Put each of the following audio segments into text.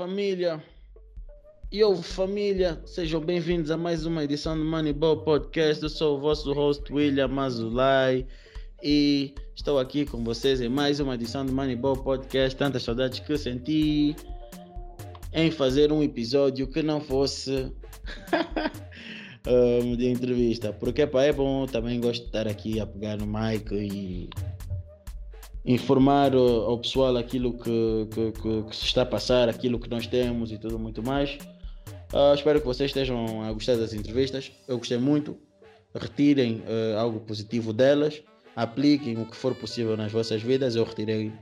família. E eu, família, sejam bem-vindos a mais uma edição do Moneyball Podcast. Eu sou o vosso host William Mazulay e estou aqui com vocês em mais uma edição do Moneyball Podcast. Tantas saudades que eu senti em fazer um episódio que não fosse um, de entrevista, porque é bom, também gosto de estar aqui a pegar no mic e informar ao pessoal aquilo que, que, que, que, se está a passar, aquilo que nós temos e tudo muito mais. Uh, espero que vocês estejam a gostar das entrevistas. Eu gostei muito. Retirem uh, algo positivo delas, apliquem o que for possível nas vossas vidas. Eu retirei,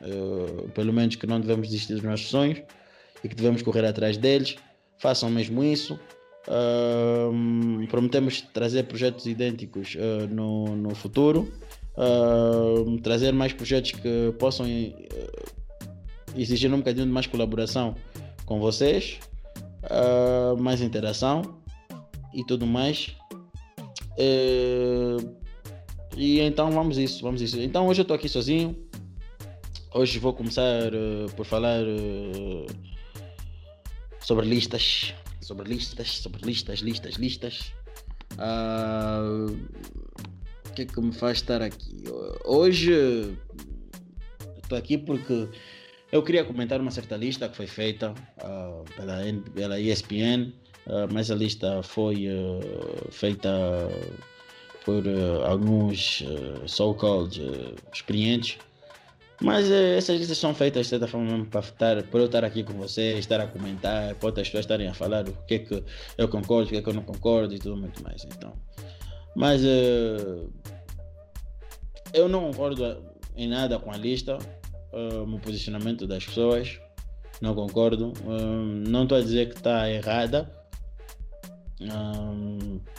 uh, pelo menos, que não devemos desistir dos nossos sonhos e que devemos correr atrás deles. Façam mesmo isso. prometemos trazer projetos idênticos no, no futuro uh, trazer mais projetos que possam uh, exigir um bocadinho de mais colaboração com vocês, uh, mais interação e tudo mais. Uh, e então vamos isso, vamos isso. Então hoje eu estou aqui sozinho. Hoje vou começar uh, por falar sobre listas, sobre listas, sobre listas, listas, listas. Uh, que é que me faz estar aqui? Hoje estou aqui porque eu queria comentar uma certa lista que foi feita uh, pela, pela ESPN, uh, ah, mas a lista foi uh, feita por alguns so-called experientes. Mas essas listas são feitas de certa forma para estar, eu estar aqui com vocês, estar a comentar, para outras pessoas estarem a falar o que é que eu concordo, o que é que eu não concordo e tudo muito mais. Então, mas uh, eu não concordo em nada com a lista, uh, no posicionamento das pessoas. Não concordo. Uh, não estou a dizer que está errada,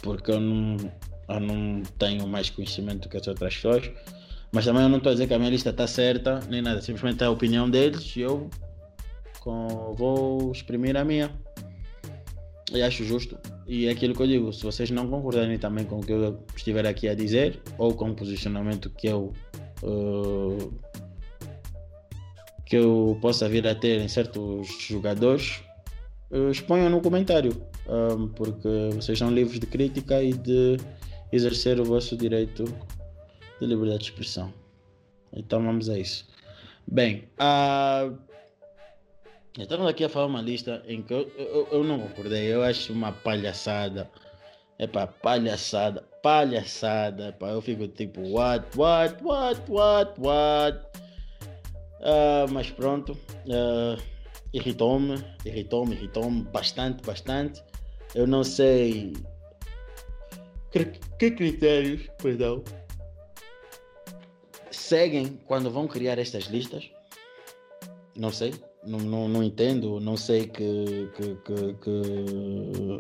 porque eu não, eu não tenho mais conhecimento que as outras pessoas. Mas também eu não estou a dizer que a minha lista está certa, nem nada. Simplesmente é a opinião deles e eu com, vou exprimir a minha. E acho justo. E é aquilo que eu digo, se vocês não concordarem também com o que eu estiver aqui a dizer, ou com o posicionamento que eu uh, que eu possa vir a ter em certos jogadores, uh, exponham no comentário, porque vocês são livres de crítica e de exercer o vosso direito de liberdade de expressão. Então vamos a isso. Bem, uh, Estamos aqui a falar uma lista em que eu, eu, eu não concordei. Eu acho uma palhaçada. É para palhaçada, palhaçada. Pá. Eu fico tipo, what, what, what, what, what. Uh, mas pronto. Uh, irritou-me, irritou-me, irritou-me bastante, bastante. Eu não sei que, que critérios, perdão, seguem quando vão criar estas listas. Não sei não, não, não entendo, não sei que que, que, que,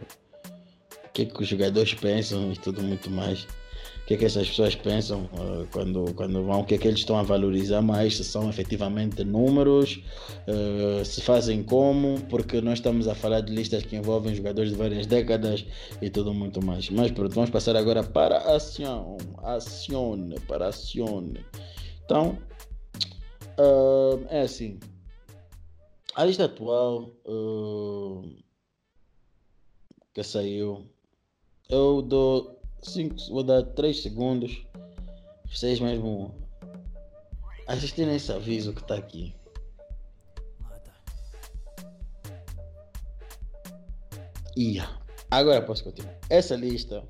que, que os jogadores pensam e tudo muito mais. O que é que essas pessoas pensam uh, quando, quando vão, o que é que eles estão a valorizar mais, se são efetivamente números, uh, se fazem como, porque nós estamos a falar de listas que envolvem jogadores de várias décadas e tudo muito mais. Mas pronto, vamos passar agora para a ação, acione, para acione. Então, uh, é assim, a lista atual uh, que saiu, eu dou 5, vou dar 3 segundos. Vocês mesmo assistirem esse aviso que está aqui. E agora posso continuar. Essa lista,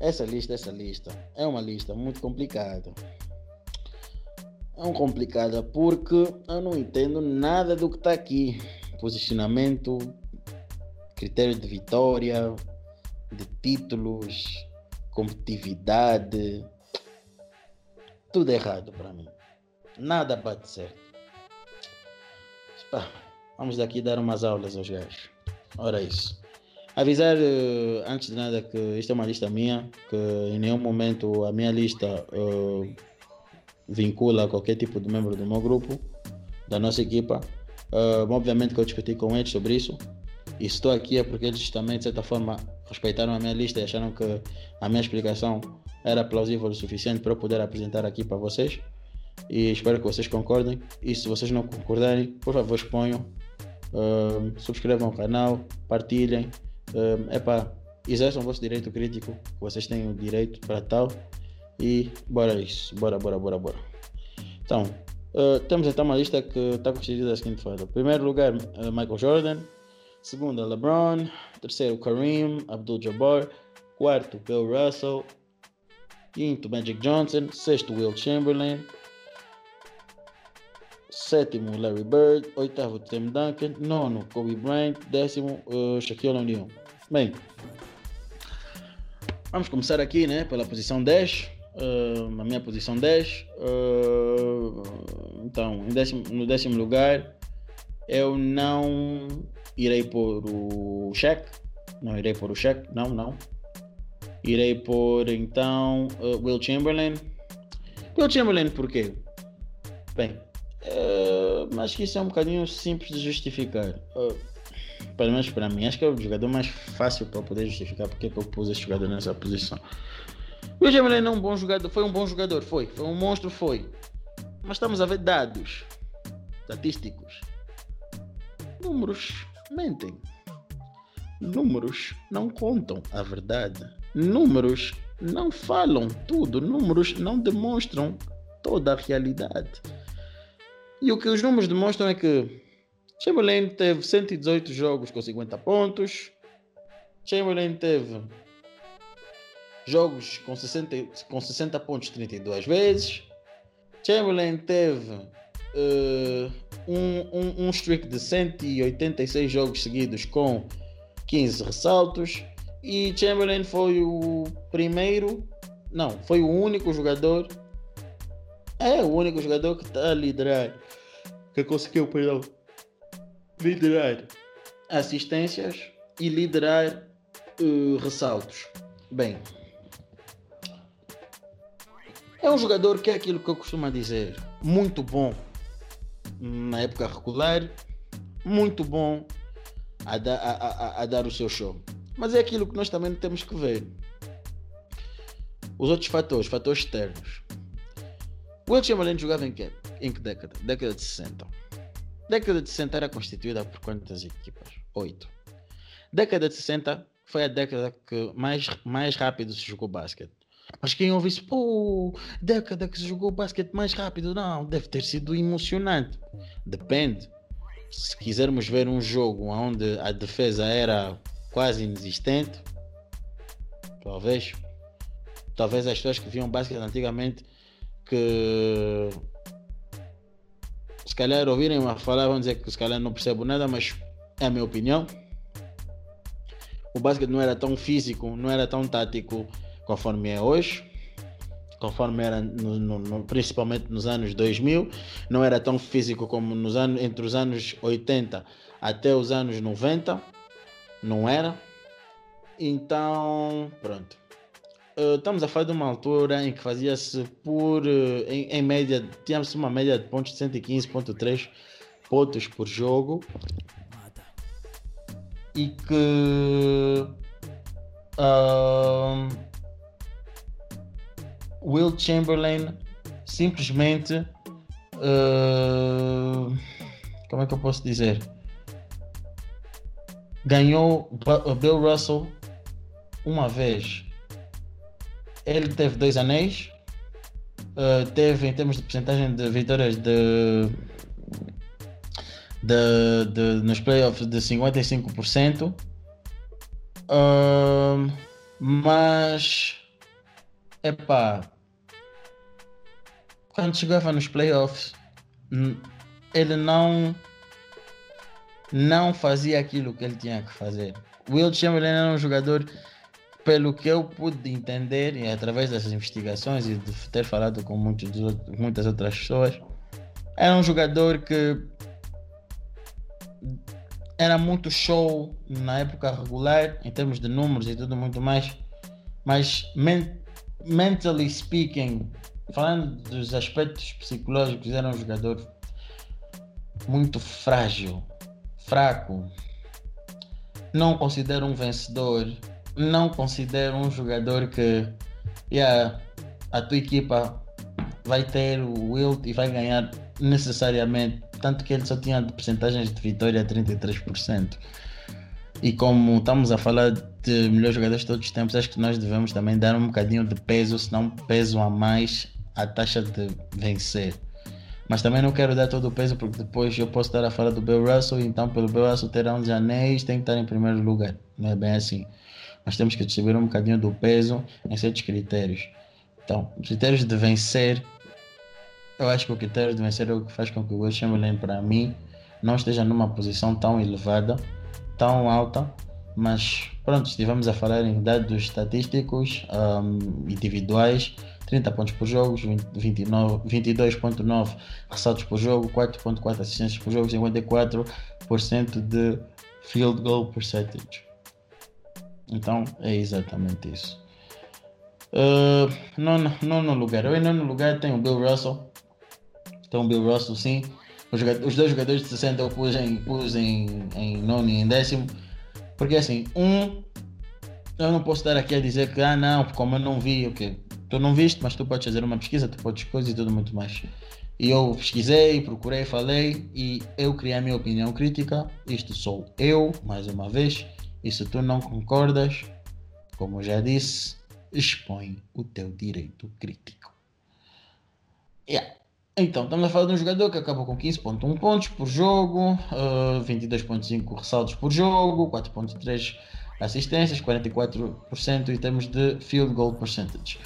essa lista, essa lista é uma lista muito complicada é um complicada porque eu não entendo nada do que está aqui. Posicionamento, critério de vitória, de títulos, competitividade, tudo errado para mim. Nada bate certo. Vamos daqui dar umas aulas aos gajos. Ora isso. Avisar uh, antes de nada que isto é uma lista minha, que em nenhum momento a minha lista uh, vincula qualquer tipo de membro do meu grupo, da nossa equipa. Uh, obviamente que eu discuti com eles sobre isso. E estou aqui é porque eles também, de certa forma, respeitaram a minha lista e acharam que a minha explicação era plausível o suficiente para eu poder apresentar aqui para vocês. E espero que vocês concordem. E se vocês não concordarem, por favor exponham. Uh, subscrevam o canal, partilhem. Uh, epá, exerçam o vosso direito crítico. Vocês têm o direito para tal. E bora isso. Bora, bora, bora, bora. Então, uh, temos então uma lista que está constituída da seguinte forma: primeiro lugar, uh, Michael Jordan. Segundo, LeBron. Terceiro, Kareem Abdul-Jabbar. Quarto, Bill Russell. Quinto, Magic Johnson. Sexto, Will Chamberlain. Sétimo, Larry Bird. Oitavo, Tim Duncan. Nono, Kobe Bryant. Décimo, uh, Shaquille O'Neal. Bem, vamos começar aqui né, pela posição 10. Uh, na minha posição 10. Uh, então, décimo, no décimo lugar, eu não irei por o cheque. Não irei por o cheque, não, não. Irei por então uh, Will Chamberlain. Will Chamberlain por quê? Bem, uh, acho que isso é um bocadinho simples de justificar. Uh, pelo menos para mim, acho que é o jogador mais fácil para poder justificar porque é eu pus esse jogador nessa posição. Will Chamberlain é um bom jogador, foi um bom jogador, foi, foi um monstro, foi. Mas estamos a ver dados estatísticos. Números mentem. Números não contam a verdade. Números não falam tudo. Números não demonstram toda a realidade. E o que os números demonstram é que Chamberlain teve 118 jogos com 50 pontos. Chamberlain teve jogos com 60, com 60 pontos 32 vezes. Chamberlain teve uh, um, um, um streak de 186 jogos seguidos com 15 ressaltos. E Chamberlain foi o primeiro, não, foi o único jogador, é o único jogador que está a liderar, que conseguiu, perdão, liderar assistências e liderar uh, ressaltos. Bem, é um jogador que é aquilo que eu costumo dizer, muito bom na época regular, muito bom a, da, a, a, a, dar o seu show. Mas é aquilo que nós também temos que ver. Os outros fatores, fatores externos. O Will Chamberlain jogava em que, em que década? Década de 60. Década de 60 era constituída por quantas equipas? Oito. Década de 60 foi a década que mais, mais rápido se jogou basquete. Mas quem ouve isso, pô, década que se jogou basquete mais rápido, não, deve ter sido emocionante. Depende. Se quisermos ver um jogo onde a defesa era quase inexistente, talvez, talvez as pessoas que viam basquete antigamente que se calhar ouvirem uma falar vão dizer que se calhar não percebo nada, mas é a minha opinião. O basquete não era tão físico, não era tão tático conforme é hoje, conforme era no, no, principalmente nos anos 2000, não era tão físico como nos anos, entre os anos 80 até os anos 90, não era. Então, pronto. Uh, estamos a falar de uma altura em que fazia-se por, uh, em, em, média, tínhamos uma média de pontos de 115.3 pontos por jogo e que uh, Will Chamberlain simplesmente. Uh, como é que eu posso dizer? Ganhou Bill Russell uma vez. Ele teve dois anéis. Uh, teve em termos de porcentagem de vitórias de, de, de nos playoffs de 55%. Uh, mas epá, quando chegava nos playoffs, ele não não fazia aquilo que ele tinha que fazer. Will Chamberlain era um jogador, pelo que eu pude entender, e através dessas investigações e de ter falado com muitos, muitas outras pessoas, era um jogador que era muito show na época regular, em termos de números e tudo muito mais, mas mentally speaking, falando dos aspectos psicológicos, era um jogador muito frágil, fraco. Não considero um vencedor. Não considero um jogador que yeah, a tua equipa vai ter o Wilt e vai ganhar necessariamente. Tanto que ele só tinha percentagens de vitória 33%. E como estamos a falar de melhores jogadores de todos os tempos, acho que nós devemos também dar um bocadinho de peso, se não peso a mais, à taxa de vencer. Mas também não quero dar todo o peso porque depois eu posso estar a falar do Bill Russell, então pelo Bill Russell ter 11 anéis tem que estar em primeiro lugar. Não é bem assim. Nós temos que distribuir um bocadinho do peso em certos critérios. Então, critérios de vencer, eu acho que o critério de vencer é o que faz com que o Will Chamberlain, para mim, não esteja numa posição tão elevada tão alta, mas pronto, estivemos a falar em dados estatísticos um, individuais, 30 pontos por jogo, 22.9 ressaltos por jogo, 4.4 assistências por jogo, 54% de field goal percentage. Então é exatamente isso. Uh, nono, nono lugar. Eu em nono lugar tenho o Bill Russell. Então Bill Russell sim os, os dois jogadores de 60 eu pus em, pus em, em nono e em décimo. Porque assim, um, eu não posso estar aqui a dizer que, ah não, como eu não vi, o que Tu não viste, mas tu podes fazer uma pesquisa, tu podes coisas e tudo muito mais. E eu pesquisei, procurei, falei e eu criei a minha opinião crítica. Isto sou eu, mais uma vez. E se tu não concordas, como eu já disse, expõe o teu direito crítico. Yeah. Então, estamos a falar de um jogador que acabou com 15.1 pontos por jogo, uh, eh, 22.5 ressaltos por jogo, 4.3 assistências, 44% em termos de field goal percentage.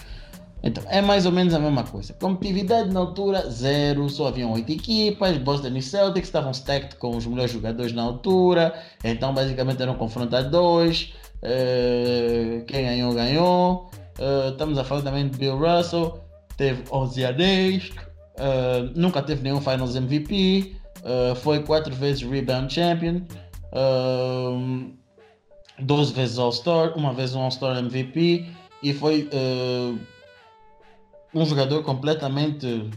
Então, é mais ou menos a mesma coisa. Competitividade na altura, zero, só haviam 8 equipas, Boston e Celtics estavam stacked com os melhores jogadores na altura, então basicamente eram confrontadores, uh, quem ganhou, ganhou. Uh, estamos a falar também de Bill Russell, teve 11 anéis, Uh, nunca teve nenhum Finals MVP. Uh, ah, foi quatro vezes Rebound Champion. Uh, 12 vezes All-Star. Uma vez um All-Star MVP. E foi uh, um jogador completamente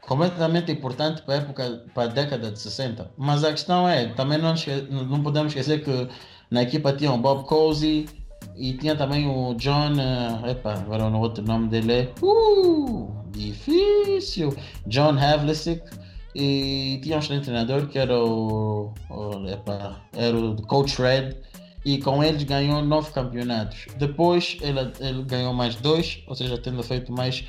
completamente importante para a época, para a década de 60. Mas a questão é, também não, não podemos esquecer que na equipa tinha o Bob Cousy, e tinha também o John. Uh, epa, agora o outro nome dele é. Uh, difícil! John Havlicek. E tinha um excelente treinador que era o. o epa, era o Coach Red. E com eles ganhou nove campeonatos. Depois ele, ele ganhou mais dois, ou seja, tendo feito mais.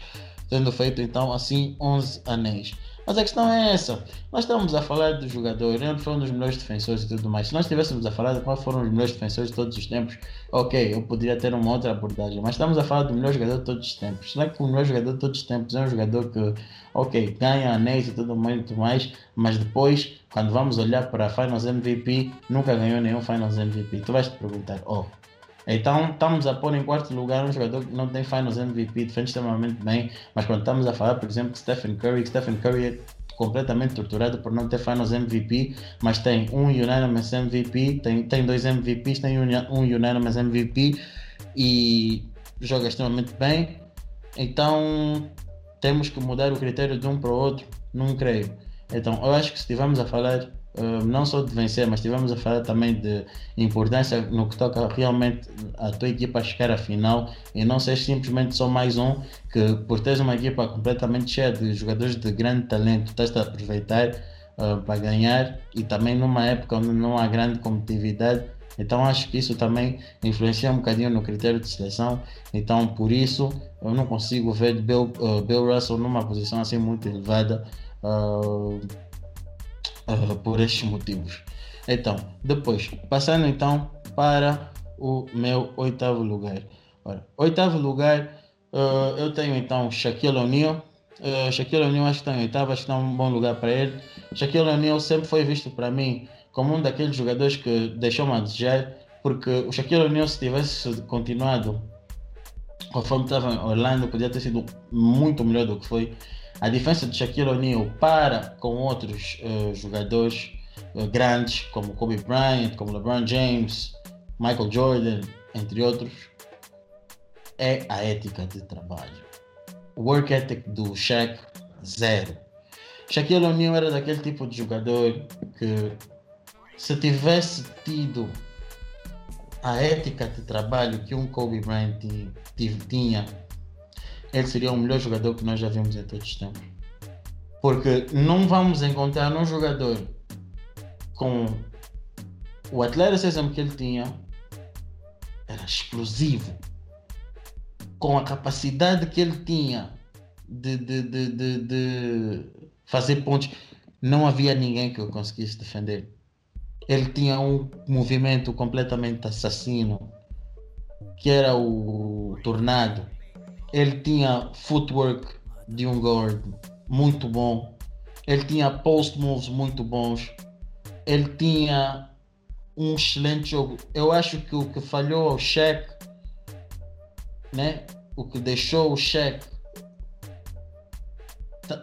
Tendo feito então assim 11 anéis. Mas a questão é essa. Nós estamos a falar do jogador, ele foi um dos melhores defensores e tudo mais. Se nós estivéssemos a falar de quais foram os melhores defensores de todos os tempos, ok, eu poderia ter uma outra abordagem. Mas estamos a falar do melhor jogador de todos os tempos. Será que o melhor jogador de todos os tempos é um jogador que, ok, ganha anéis e tudo muito mais, mas depois, quando vamos olhar para Finals MVP, nunca ganhou nenhum Finals MVP. Tu vais te perguntar, oh, então estamos a pôr em quarto lugar um jogador que não tem Finals MVP, defende extremamente bem, mas quando estamos a falar, por exemplo, de Stephen Curry, Stephen Curry é completamente torturado por não ter Finals MVP, mas tem um Unanimous MVP, tem, tem dois MVPs, tem um, um Unanimous MVP e joga extremamente bem. Então temos que mudar o critério de um para o outro, não creio. Então eu acho que se estivermos a falar Uh, não só de vencer, mas tivemos a falar também de importância no que toca realmente a tua equipa chegar à final. E não ser simplesmente só mais um que por teres uma equipa completamente cheia de jogadores de grande talento estás a aproveitar uh, para ganhar. E também numa época onde não há grande competitividade. Então acho que isso também influencia um bocadinho no critério de seleção. Então por isso eu não consigo ver Bill, uh, Bill Russell numa posição assim muito elevada. Uh, uh, por estes motivos. Então, depois, passando então para o meu oitavo lugar. Ora, oitavo lugar, uh, eu tenho então Shaquille O'Neal. Uh, Shaquille O'Neal acho que está em oitavo, acho que está um bom lugar para ele. Shaquille O'Neal sempre foi visto para mim como um daqueles jogadores que deixou-me a desejar, porque o Shaquille O'Neal, se tivesse continuado conforme estava em Orlando, podia ter sido muito melhor do que foi. A diferença de Shaquille O'Neal para com outros uh, jogadores uh, grandes, como Kobe Bryant, como LeBron James, Michael Jordan, entre outros, é a ética de trabalho. O work ethic do Shaq, zero. Shaquille O'Neal era daquele tipo de jogador que se tivesse tido a ética de trabalho que um Kobe Bryant tinha, ele seria o melhor jogador que nós já vimos em todos os tempos. Porque não vamos encontrar um jogador com o atleticismo que ele tinha, era explosivo. Com a capacidade que ele tinha de, de, de, de, de fazer pontos, não havia ninguém que o conseguisse defender. Ele tinha um movimento completamente assassino, que era o tornado. Ele tinha footwork de um guard muito bom. Ele tinha post moves muito bons. Ele tinha um excelente jogo. Eu acho que o que falhou ao Shaq, né? O que deixou o Shaq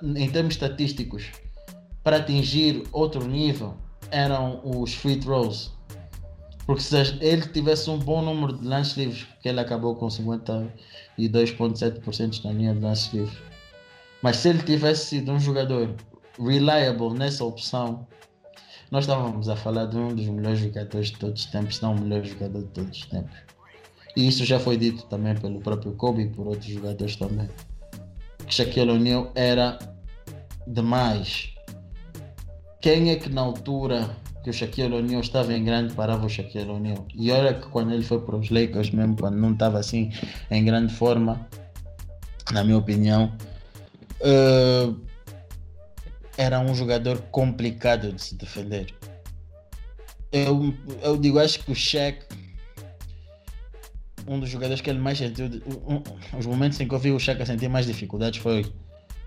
em termos estatísticos para atingir outro nível eram os free throws. Porque se ele tivesse um bom número de lances livres, porque ele acabou com 52,7% na linha de lances livres. Mas se ele tivesse sido um jogador reliable nessa opção, nós estávamos a falar de um dos melhores jogadores de todos os tempos, não o melhor jogador de todos os tempos. E isso já foi dito também pelo próprio Kobe e por outros jogadores também. Que Shaquille O'Neal era demais. Quem é que na altura que o Shaquille O'Neal estava em grande parava o Shaquille O'Neal? E olha que quando ele foi para os Lakers, mesmo quando não estava assim em grande forma, na minha opinião, uh, era um jogador complicado de se defender. Eu, eu digo, acho que o Shaq, um dos jogadores que ele mais sentiu, um, os momentos em que eu vi o Shaq a sentir mais dificuldades foi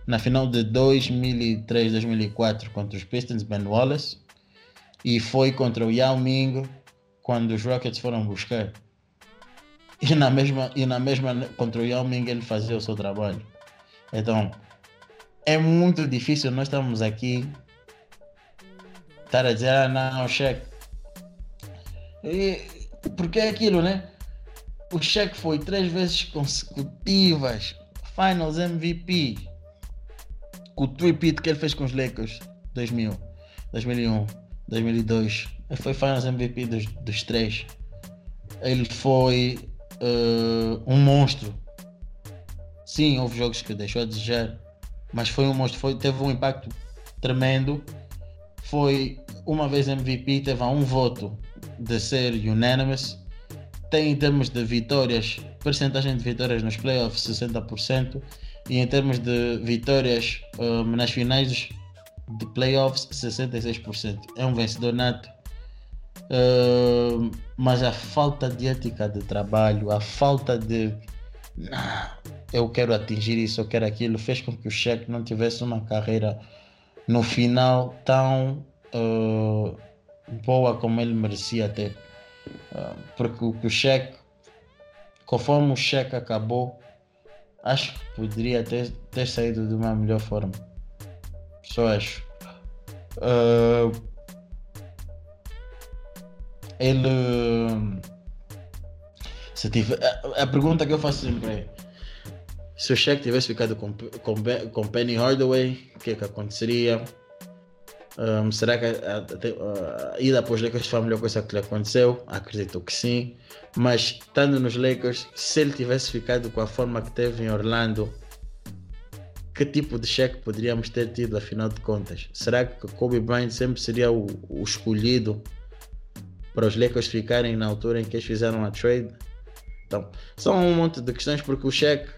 na final de 2003, 2004 contra os Pistons, Ben Wallace, e foi contra o Yao Ming quando os Rockets foram buscar. E na mesma, e na mesma contra o Yao Ming ele fazia o seu trabalho. Então, é muito difícil nós estamos aqui estar a dizer, ah não, cheque. porque é aquilo, né? O cheque foi três vezes consecutivas Finals MVP. Com o tripit que ele fez com os Lakers 2000, 2001, 2002. Ele foi Finals MVP dos, dos três. Ele foi uh, um monstro. Sim, houve jogos que deixou a desejar mas foi um monstro, foi, teve um impacto tremendo. Foi uma vez MVP, teve a um voto de ser unanimous. Tem em termos de vitórias, percentagem de vitórias nos playoffs 60% e em termos de vitórias um, nas finais de playoffs 66%. É um vencedor nato. Uh, mas a falta de ética de trabalho, a falta de eu quero atingir isso, eu quero aquilo, fez com que o Cheque não tivesse uma carreira no final tão uh, boa como ele merecia ter. Uh, porque o, o Cheque, conforme o Cheque acabou, acho que poderia ter, ter saído de uma melhor forma. Só acho. Uh, ele. Se tiver, a, a pergunta que eu faço sempre é se o Shaq tivesse ficado com, com, com Penny Hardaway, o que é que aconteceria? Um, será que a, a, a, ida para os Lakers foi a melhor coisa que lhe aconteceu? Acredito que sim. Mas estando nos Lakers, se ele tivesse ficado com a forma que teve em Orlando, que tipo de cheque poderíamos ter tido afinal de contas? Será que Kobe Bryant sempre seria o, o escolhido para os Lakers ficarem na altura em que eles fizeram a trade? Então, são um monte de questões porque o cheque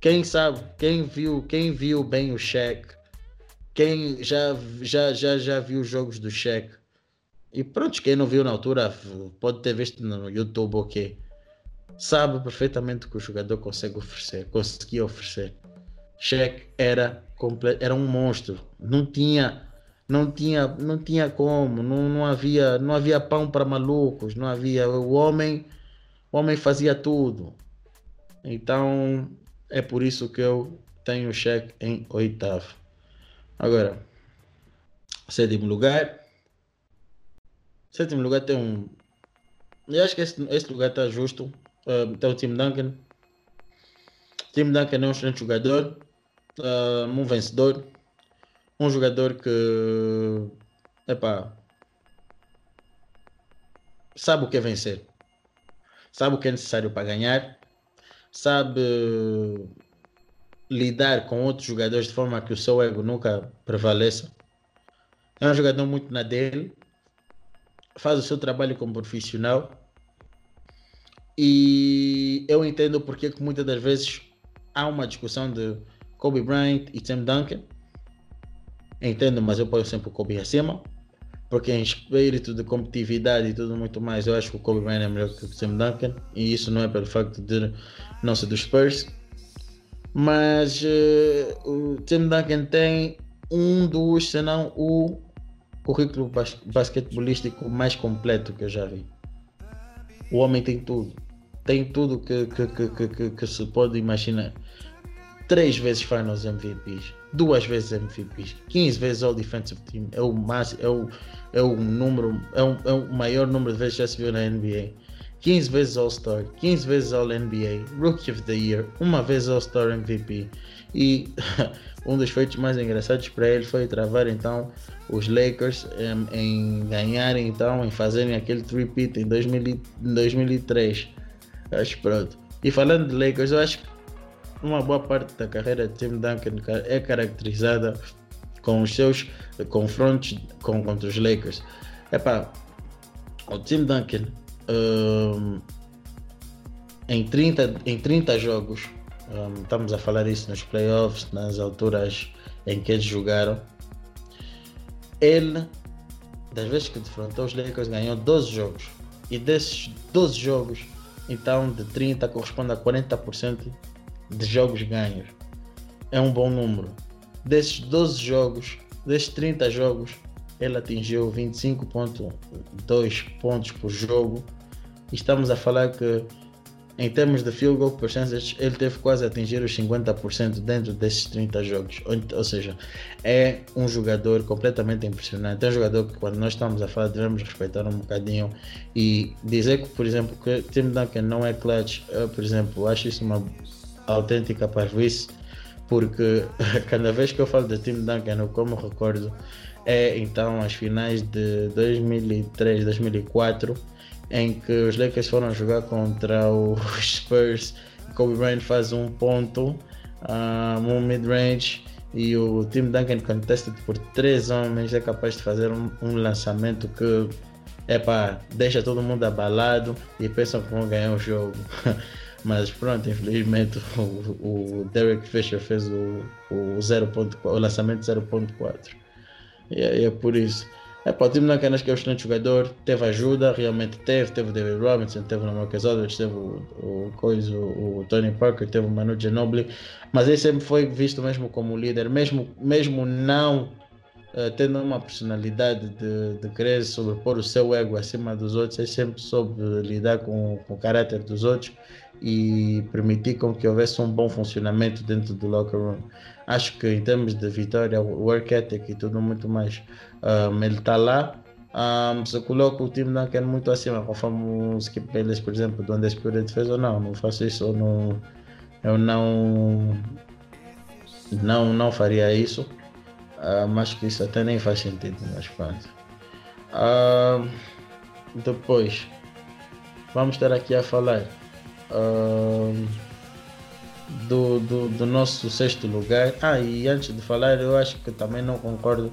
quem sabe, quem viu, quem viu bem o Shaq, quem já, já, já, já viu os jogos do Shaq, e pronto, quem não viu na altura pode ter visto no YouTube ok. Sabe perfeitamente o que o jogador consegue oferecer, conseguia oferecer. Shaq era, era um monstro, não tinha não tinha, não tinha como, não, não, havia, não havia pão para malucos, não havia o homem, o homem fazia tudo. Então é por isso que eu tenho o cheque em oitavo. Agora, sétimo lugar. Sétimo lugar tem um. Eu acho que esse, esse lugar está justo. Uh, tem o Tim Duncan. Tim Duncan é um excelente jogador. Uh, um vencedor. Um jogador que. Epá, sabe o que é vencer. Sabe o que é necessário para ganhar sabe lidar com outros jogadores de forma que o seu ego nunca prevaleça. É um jogador muito na dele, faz o seu trabalho como profissional e eu entendo porque que muitas das vezes há uma discussão de Kobe Bryant e Tim Duncan. Entendo, mas eu ponho sempre o Kobe acima. Porque em espírito de competitividade e tudo muito mais, eu acho que o Kobe Bryant é melhor que o Tim Duncan. E isso não é pelo facto de não ser dos Spurs. Mas uh, o Tim Duncan tem um dos, se não o currículo bas basquetebolístico mais completo que eu já vi. O homem tem tudo. Tem tudo que, que, que, que, que se pode imaginar. Três vezes Finals MVPs, duas vezes MVPs, 15 vezes All Defensive Team. É o, máximo, é o, é o número, é o, é o maior número de vezes que já se viu na NBA. 15 vezes All-Star, 15 vezes All-NBA, Rookie of the Year, uma vez All-Star MVP. E um dos feitos mais engraçados para ele foi travar então os Lakers em, em ganharem então, em fazerem aquele three-peat em 2000, 2003. Acho pronto. E falando de Lakers, eu acho que uma boa parte da carreira de Tim Duncan é caracterizada com os seus confrontos com, contra os Lakers. Epá, o Tim Duncan um, em, 30, em 30 jogos, um, estamos a falar isso nos playoffs, nas alturas em que eles jogaram, ele, das vezes que defrontou os Lakers, ganhou 12 jogos. E desses 12 jogos, então de 30 corresponde a 40% de jogos ganhos. É um bom número. Desses 12 jogos, desses 30 jogos, ele atingiu 25.2 pontos por jogo. Estamos a falar que em termos de field goal percentage, ele teve quase a atingir os 50% dentro desses 30 jogos. Ou, seja, é um jogador completamente impressionante. É um jogador que, quando nós estamos a falar, devemos respeitar um bocadinho e dizer que, por exemplo, que Tim Duncan não é clutch, eu, por exemplo, acho isso uma autêntica parvoíce, porque cada vez que eu falo de Tim Duncan, eu como recordo, é então as finais de 2003, 2004, em que os Lakers foram jogar contra os Spurs. Kobe Bryant faz um ponto, um, um mid-range e o Tim Duncan contested por três homens é capaz de fazer um, um lançamento que epa, deixa todo mundo abalado e pensam que vão ganhar o jogo. Mas pronto, infelizmente o, o Derek Fisher fez o, o, 0. o lançamento 0.4. E é, é por isso. É, para o time não apenas que é um excelente jogador, teve ajuda, realmente teve, teve o David Robinson, teve o Marcus Aldridge, teve o, o, coisa, o, o, Tony Parker, teve o Manu Ginobili, mas ele sempre foi visto mesmo como líder, mesmo, mesmo não uh, tendo uma personalidade de, de querer sobrepor o seu ego acima dos outros, ele sempre soube lidar com, com o caráter dos outros e permitir com que houvesse um bom funcionamento dentro do locker room. Acho que em termos de vitória, work ethic e tudo muito mais, um, ele está lá. Um, se coloca o time não quer muito acima, conforme o Skip Bayless, por exemplo, do Undisputed fez ou não, não faço isso, eu não, eu não, não, não faria isso. Um, acho que isso até nem faz sentido, mas pronto. Um, depois, vamos estar aqui a falar do, do, do, nosso sexto lugar. Ah, e antes de falar, eu acho que também não concordo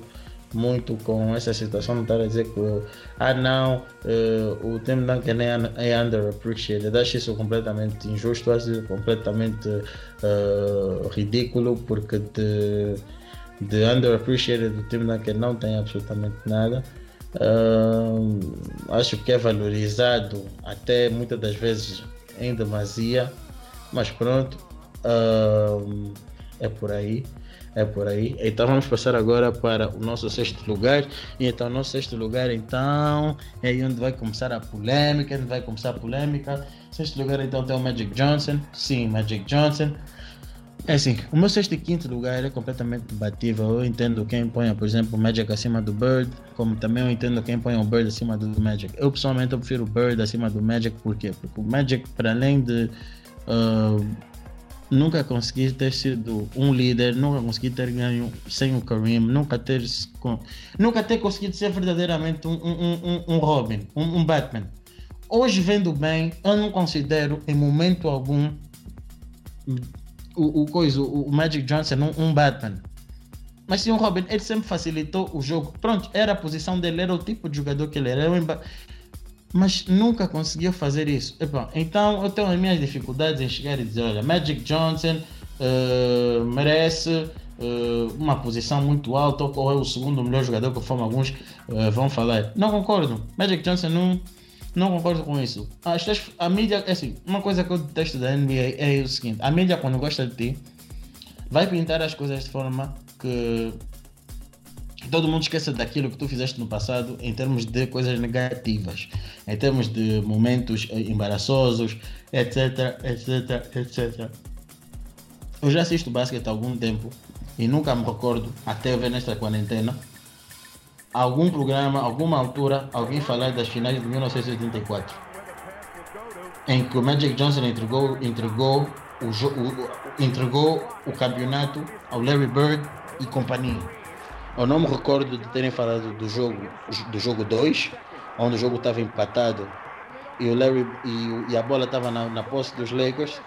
muito com essa situação de estar a dizer que ah não, uh, o Tim Duncan é, é underappreciated. Acho isso completamente injusto, acho isso completamente uh, ridículo, porque de, de underappreciated o Tim Duncan não tem absolutamente nada. Uh, acho que é valorizado até muitas das vezes em demasia, mas pronto, uh, é por aí. É por aí. Então vamos passar agora para o nosso sexto lugar. E então, nosso sexto lugar, então, é aí onde vai começar a polêmica. Onde vai começar a polêmica. Sexto lugar, então, tem o Magic Johnson. Sim, Magic Johnson. É assim, o meu sexto e quinto lugar é completamente debatível. Eu entendo quem põe, por exemplo, o Magic acima do Bird, como também eu entendo quem põe o Bird acima do Magic. Eu pessoalmente eu prefiro o Bird acima do Magic, por quê? Porque o Magic, para além de uh, nunca conseguir ter sido um líder, nunca conseguir ter ganho sem o Kareem, nunca ter, nunca ter conseguido ser verdadeiramente um, um, um, um Robin, um, um Batman. Hoje, vendo bem, eu não considero em momento algum o, o, coisa, o, Magic Johnson, um, um Batman. Mas sim, o Robin, ele sempre facilitou o jogo. Pronto, era a posição dele, era o tipo de jogador que ele era. Mas nunca conseguiu fazer isso. então eu tenho as minhas dificuldades em chegar e dizer: olha, Magic Johnson uh, merece uh, uma posição muito alta, ou é o segundo melhor jogador, conforme alguns uh, vão falar. Não concordo. Magic Johnson não, não concordo com isso. As, a mídia, é assim, uma coisa que eu detesto da NBA é o seguinte: a mídia, quando gosta de ti, vai pintar as coisas de forma que todo mundo esqueça daquilo que tu fizeste no passado em termos de coisas negativas, em termos de momentos embaraçosos, etc, etc, etc. Eu já assisto basquete há algum tempo e nunca me recordo, até ver nesta quarentena, algum programa, alguma altura, alguém falar das finais de 1984, em que o Magic Johnson entregou, entregou, o, o, entregou o campeonato ao Larry Bird e companhia. Eu não me recordo de terem falado do jogo do jogo 2, onde o jogo estava empatado e o Larry e, e a bola estava na, na posse dos Lakers,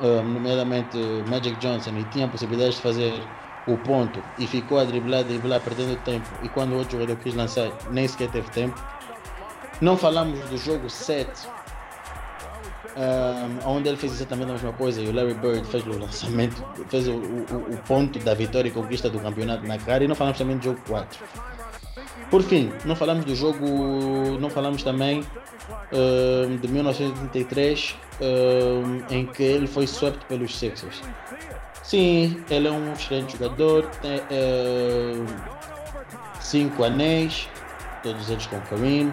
uh, nomeadamente Magic Johnson, e tinha possibilidade de fazer o ponto e ficou a driblar, driblar, perdendo tempo. E quando o outro jogador quis lançar, nem sequer teve tempo. Não falamos do jogo 7, um, onde ele fez exatamente a mesma coisa e o Larry Bird fez o lançamento, fez o, o, o, ponto da vitória e conquista do campeonato na cara. E não falamos também do jogo 4. Por fim, não falamos do jogo, não falamos também de 1983, um, em que ele foi swept pelos Sixers. Sim, ele é um excelente jogador, tem uh, cinco anéis, todos eles com Kareem,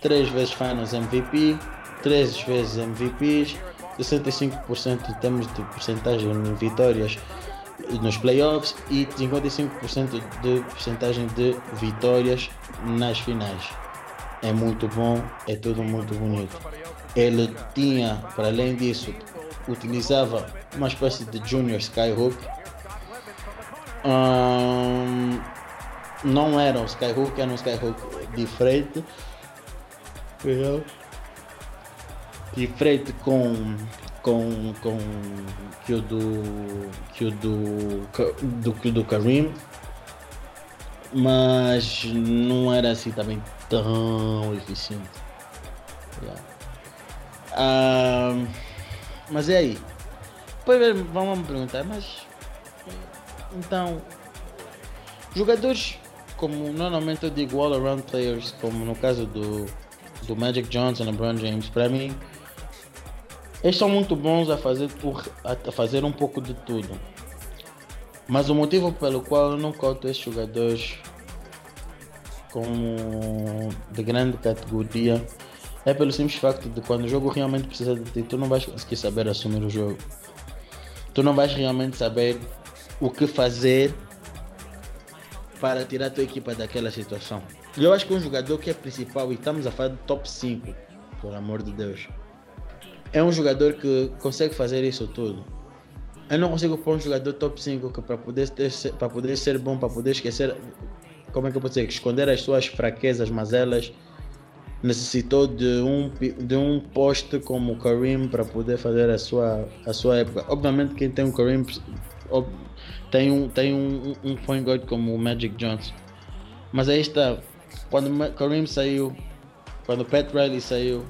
três vezes Finals MVP, três vezes MVPs, 65% em termos de porcentagem em vitórias nos playoffs e 55% de porcentagem de vitórias nas finais. É muito bom, é tudo muito bonito. Ele tinha, para além disso, utilizava uma espécie de Junior Skyhook. Um, não era um Skyhook, era um Skyhook diferente. Diferente com, com, com que o do que o do, do, do, do Karim. Mas não era assim também tão eficiente. Yeah. Mas e aí? Depois vamos me perguntar, mas então jogadores como normalmente eu digo all around players, como no caso do, do Magic Johnson, LeBron James, para mim eles são muito bons a fazer, a fazer um pouco de tudo. Mas o motivo pelo qual eu não conto esses jogadores como de grande categoria é pelo simples facto de quando o jogo realmente precisa de ti, tu não vais conseguir saber assumir o jogo. Tu não vais realmente saber o que fazer para tirar a tua equipa daquela situação. Eu acho que um jogador que é principal, e estamos a falar de top 5, por amor de Deus, é um jogador que consegue fazer isso tudo. Eu não consigo pôr um jogador top 5 que para poder, para poder ser bom, para poder esquecer, como é que eu posso dizer, esconder as suas fraquezas, mazelas necessitou de um, de um poste como o Kareem para poder fazer a sua, a sua época. Obviamente quem tem um Kareem tem um, tem um, um point guard como o Magic Johnson. Mas aí está, quando o Kareem saiu, quando o Pat Riley saiu,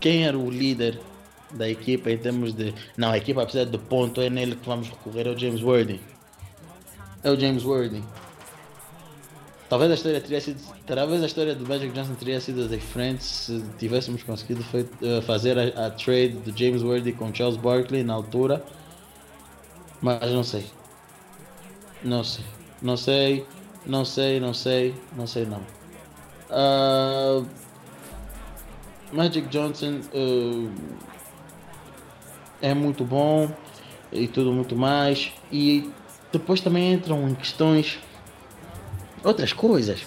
quem era o líder da equipa em termos de não, a equipa precisa de ponto, é nele que vamos recorrer, é o James Worthy. É o James Worthy. Talvez a história teria sido. Talvez a história do Magic Johnson teria sido diferente se tivéssemos conseguido uh, fazer a, a, trade do James Worthy com Charles Barkley na altura. Mas não sei. Não sei. Não sei. Não sei, não sei, não sei não. Uh, Magic Johnson uh, é muito bom e tudo muito mais. E depois também entram em questões outras coisas.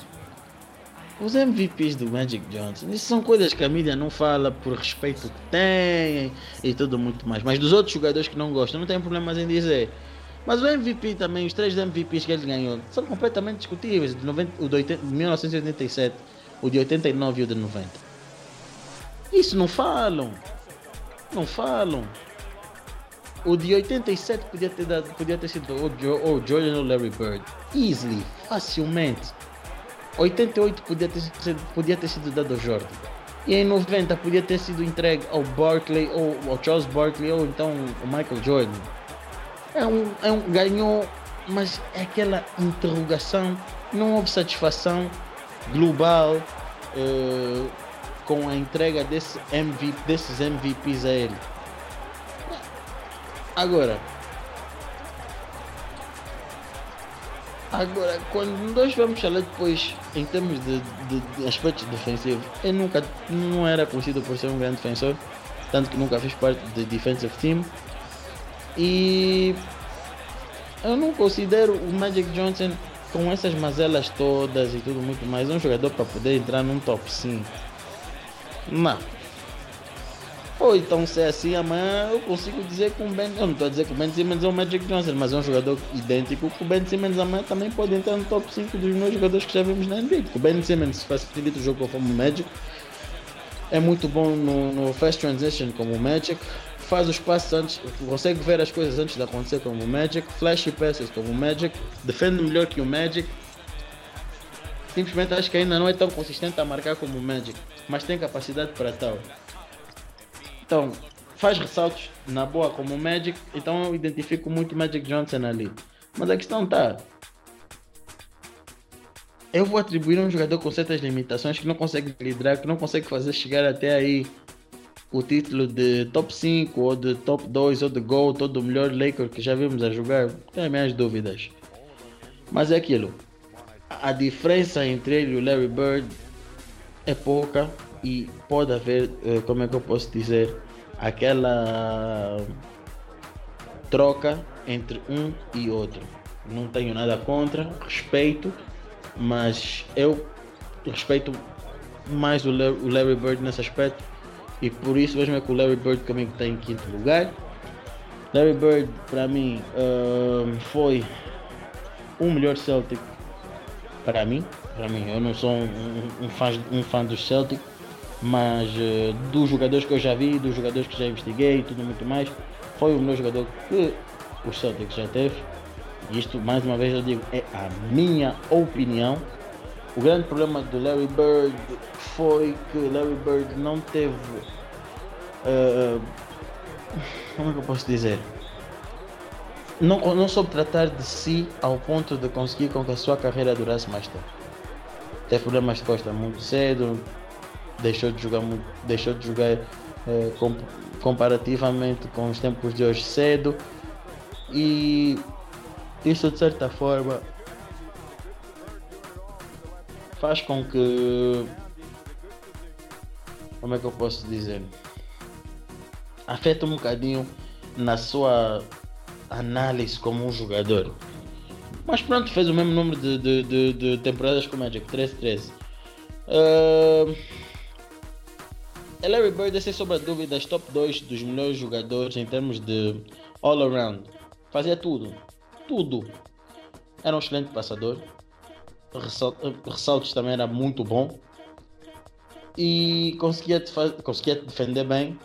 Os MVPs do Magic Johnson, isso são coisas que a mídia não fala por respeito que tem e tudo muito mais. Mas dos outros jogadores que não gostam, não tem problemas em dizer. Mas o MVP também, os três MVPs que ele ganhou, são completamente discutíveis. De 90, o de 80, 1987, o de 89 e o de 90. Isso não falam. Não falam. O de 87 podia ter, dado, podia ter sido o, jo, Jordan ou Larry Bird. Easily, facilmente. 88 podia ter, podia ter sido dado ao Jordan. E em 90 podia ter sido entregue ao Barkley ou ao Charles Barkley ou então o Michael Jordan. É um, é um ganhou, mas é aquela interrogação, não houve satisfação global uh, com a entrega desse MVP, desses MVPs a ele. Agora, agora quando nós vamos falar depois em termos de, de, de aspectos defensivos, eu nunca não era conhecido por ser um grande defensor, tanto que nunca fiz parte do defensive team. E eu não considero o Magic Johnson com essas mazelas todas e tudo muito mais um jogador para poder entrar num top 5. Não. Ou então se é assim amanhã eu consigo dizer que o Ben. Eu não estou a dizer que o Ben Simmons é o Magic Johnson, mas é um jogador idêntico que o Ben Simmons amanhã também pode entrar no top 5 dos meus jogadores que já vimos na NBA. O Ben Simmons facilita o jogo como Magic. É muito bom no, no fast transition como Magic. Faz os passos antes, consegue ver as coisas antes de acontecer como Magic. Flash passes como Magic. Defende melhor que o Magic. Simplesmente acho que ainda não é tão consistente a marcar como o Magic, mas tem capacidade para tal. Então, faz ressaltos na boa como o Magic, então eu identifico muito Magic Johnson ali. Mas a questão está. Eu vou atribuir um jogador com certas limitações que não consegue liderar, que não consegue fazer chegar até aí o título de top 5 ou de top 2 ou de GOAT ou do melhor Laker que já vimos a jogar. Tenho minhas dúvidas. Mas é aquilo. A diferença entre ele e o Larry Bird é pouca e pode haver, eh, como é que eu posso dizer, aquela troca entre um e outro. Não tenho nada contra, respeito, mas eu respeito mais o Larry Bird nesse aspecto e por isso vejo que o Larry Bird comigo está em quinto lugar. Larry Bird para mim uh, foi o melhor Celtic para mim. Para mim, eu não sou um, um, um, fã, um fã do Celtic, mas uh, dos jogadores que eu já vi, dos jogadores que já investiguei e tudo muito mais, foi o melhor jogador que o Celtic já teve. E isto, mais uma vez, eu digo, é a minha opinião. O grande problema do Larry Bird foi que Larry Bird não teve. Uh, como é que eu posso dizer? Não, não soube tratar de si ao ponto de conseguir com que a sua carreira durasse mais tempo. Teve problemas de costa muito cedo, deixou de jogar deixou de jogar é, com, comparativamente com os tempos de hoje cedo. E isso de certa forma faz com que como é que eu posso dizer? Afeta um bocadinho na sua análise como um jogador. Mas pronto, fez o mesmo número de, de, de, de temporadas com o Magic, 13-13. Uh, Larry Bird é sem sombra de dúvidas top 2 dos melhores jogadores em termos de all around. Fazia tudo. Tudo. Era um excelente passador. Ressaltos também era muito bom. E conseguia, conseguia defender bem.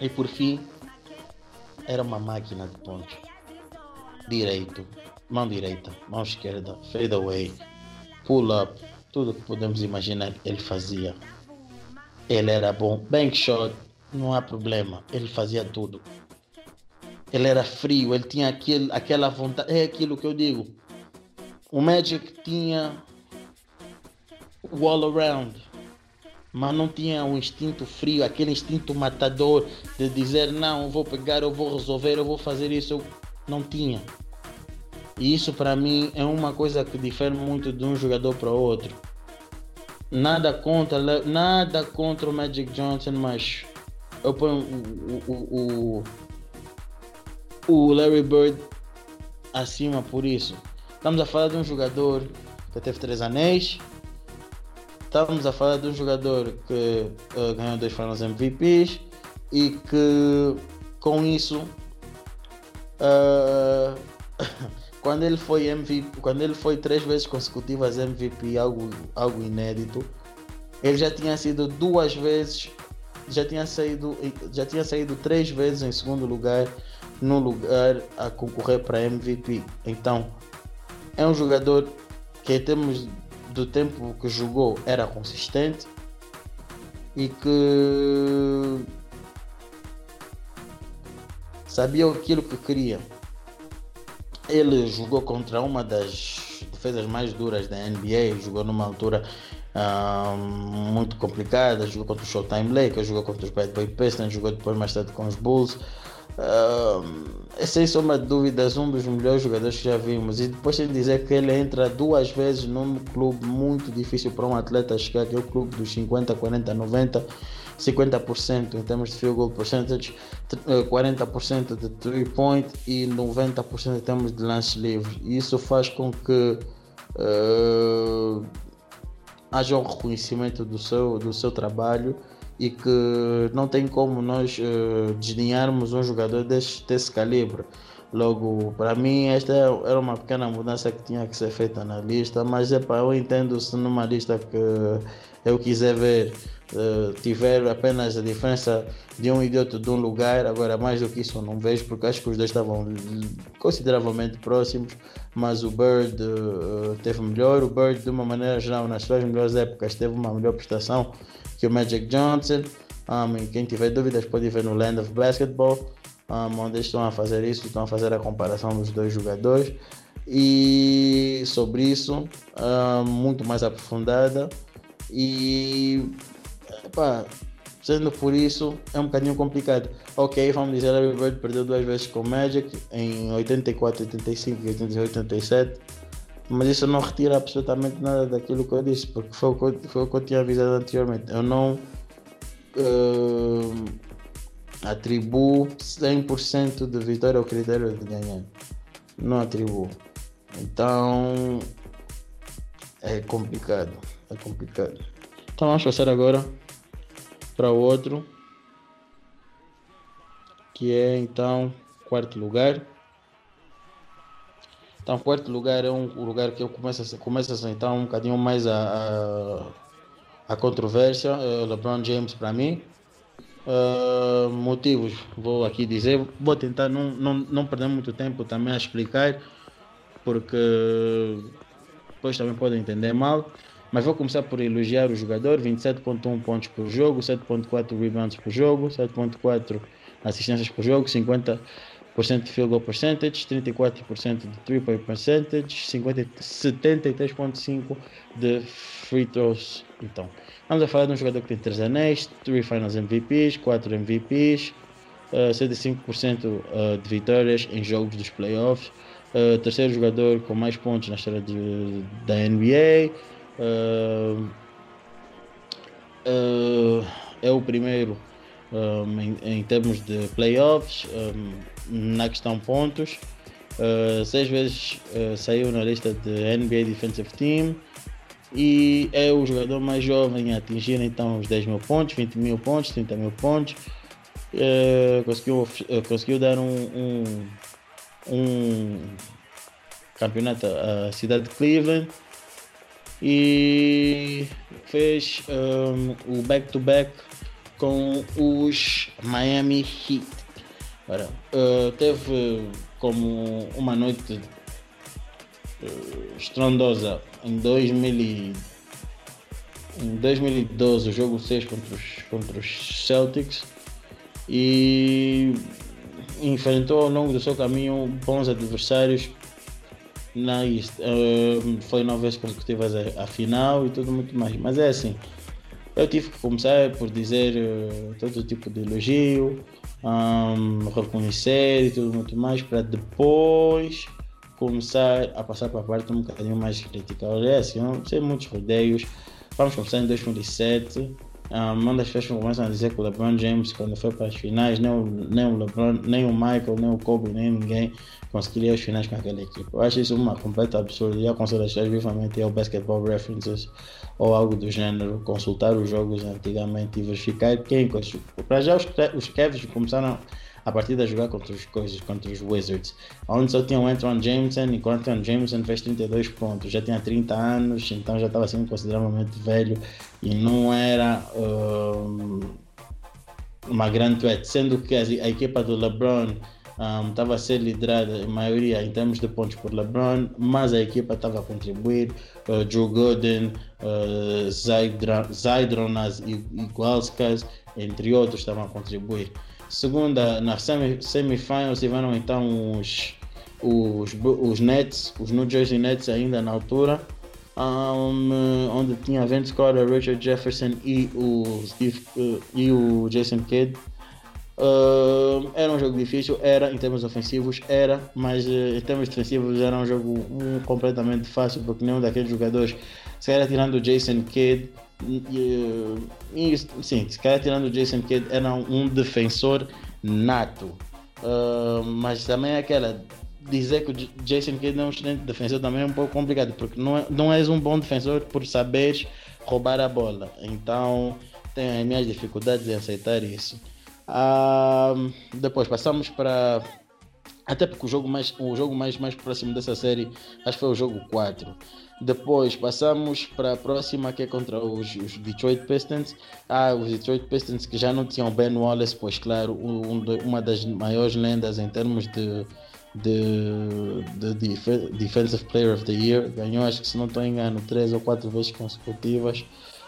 E por fim, era uma máquina de pontos. Direito, mão direita, mão esquerda, fade away, pull up, tudo que podemos imaginar ele fazia. Ele era bom. Bank shot, não há problema. Ele fazia tudo. Ele era frio, ele tinha aquele, aquela vontade. É aquilo que eu digo. O Magic tinha o all around, mas não tinha um instinto frio, aquele instinto matador de dizer: Não, eu vou pegar, eu vou resolver, eu vou fazer isso. Não tinha. E isso para mim é uma coisa que difere muito de um jogador para outro. Nada contra, nada contra o Magic Johnson, mas eu ponho o, o, o, o Larry Bird acima por isso. Estamos a falar de um jogador que teve três anéis. Estamos a falar de um jogador que uh, ganhou dois Finals MVPs e que com isso uh, quando ele foi MVP, quando ele foi três vezes consecutivas MVP, algo, algo inédito, ele já tinha sido duas vezes já tinha saído, já tinha saído três vezes em segundo lugar no lugar a concorrer para MVP. Então é um jogador que em termos do tempo que jogou era consistente e que sabia aquilo que queria. Ele jogou contra uma das defesas mais duras da NBA, jogou numa altura uh, muito complicada, jogou contra o Showtime Lakers, jogou contra os Bad Boy Pistons, jogou depois mais tarde com os Bulls. Uh, é sem sombra de dúvidas um dos melhores jogadores que já vimos e depois tem de dizer que ele entra duas vezes num clube muito difícil para um atleta chegar que é o clube dos 50, 40, 90 50% em termos de field goal percentage 40% de 3 point e 90% em termos de lance livre isso faz com que uh, haja um reconhecimento do seu, do seu trabalho e que não tem como nós uh, desdenharmos um jogador desse, desse calibre. Logo, para mim, esta era uma pequena mudança que tinha que ser feita na lista, mas é para eu entendo se numa lista que eu quiser ver uh, tiver apenas a diferença de um idiota de um lugar, agora mais do que isso não vejo, porque acho que os dois estavam consideravelmente próximos, mas o Bird uh, teve melhor, o Bird de uma maneira geral nas suas melhores épocas teve uma melhor prestação que o Magic Johnson. Um, quem tiver dúvidas pode ver no Land of Basketball, um, onde estão a fazer isso, estão a fazer a comparação dos dois jogadores. E sobre isso, um, muito mais aprofundada. E sendo por isso, é um bocadinho complicado. Ok, vamos dizer, Larry Bird perdeu duas vezes com o Magic em 84, 85 e 88, 87 mas isso não retira absolutamente nada daquilo que eu disse, porque foi o que eu, foi o que eu tinha avisado anteriormente. Eu não uh, atribuo 100% de vitória ao critério de ganhar. Não atribuo. Então é complicado. É complicado. Então vamos passar agora para outro. Que é então quarto lugar. Então, quarto lugar é um lugar que eu começo a, começo a sentar um bocadinho mais a, a, a controvérsia. É LeBron James para mim. Uh, motivos, vou aqui dizer. Vou tentar não, não, não perder muito tempo também a explicar, porque depois também podem entender mal. Mas vou começar por elogiar o jogador: 27,1 pontos por jogo, 7,4 rebounds por jogo, 7,4 assistências por jogo, 50 de field goal percentage, 34% de three point percentage, 73.5% de free throws. Então, vamos a falar de um jogador que tem 3 anéis, 3 finals MVPs, 4 MVPs, uh, 75% uh, de vitórias em jogos dos playoffs, uh, terceiro jogador com mais pontos na história de, da NBA. Uh, é o primeiro um, em, em, termos de playoffs, um, na questão pontos. Uh, seis vezes saiu na lista de NBA Defensive Team e é o jogador mais jovem a atingir então os 10 mil pontos, 20 mil pontos, 30 mil pontos. Conseguiu, conseguiu dar um, um, um campeonato à cidade de Cleveland e fez um, o back-to-back -back com os Miami Heat. Ora, uh, teve como uma noite uh, estrondosa. Em 2000 e, em 2012, o jogo 6 contra os, contra os Celtics. E enfrentou ao longo do seu caminho bons adversários na East. Uh, foi nove vezes consecutivas a, a final e tudo muito mais. Mas é assim, eu tive que começar por dizer uh, todo tipo de elogio, um, reconhecer e tudo muito mais, para depois começar a passar para a parte um bocadinho mais crítica. Olha, assim, sem muitos rodeios, vamos começar em 2007. Um, uma das pessoas começam a dizer que o LeBron James, quando foi para as finais, nem o, nem o LeBron, nem o Michael, nem o Kobe, nem ninguém conseguiria as finais com aquela equipe. Eu acho isso uma completa absurda e aconselho as pessoas vivamente ao Basketball References ou algo do gênero, consultar os jogos antigamente e verificar quem. Para já os, os Cavs começaram a partir de jogar contra os, coisas, contra os Wizards, onde só tinha o Antoine Jameson e o Antoine Jameson fez 32 pontos, já tinha 30 anos, então já estava sendo consideravelmente velho e não era. Uh, uma grande threat, sendo que a, a equipa do LeBron estava um, a ser liderada em maioria em termos de pontos por LeBron, mas a equipa estava a contribuir. Uh, Joe Gooden, uh, Zaidronas e Igualskas, entre outros, estavam a contribuir. Segunda, na semifinals tiveram então os, os, os Nets, os New Jersey Nets ainda na altura, um, onde tinha Vince Carter, Richard Jefferson e o, Steve, uh, e o Jason Kidd. Uh, era um jogo difícil, era em termos ofensivos, era, mas uh, em termos defensivos era um jogo um, completamente fácil, porque nenhum daqueles jogadores, se era tirando o Jason Kidd, e, e, sim, se calhar tirando o Jason Kidd, era um defensor nato. Uh, mas também é aquela dizer que o Jason Kidd é um excelente defensor também é um pouco complicado, porque não, é, não és um bom defensor por saberes roubar a bola. Então tenho as minhas dificuldades em aceitar isso. Uh, depois passamos para. Até porque o jogo mais, o jogo mais, mais próximo dessa série acho que foi o jogo 4. Depois passamos para a próxima que é contra os, os, Detroit Pistons. Ah, os Detroit Pistons que já não tinham Ben Wallace, pois claro, um, uma das maiores lendas em termos de, de, de Def Defensive Player of the Year. Ganhou, acho que se não estou engano, três ou quatro vezes consecutivas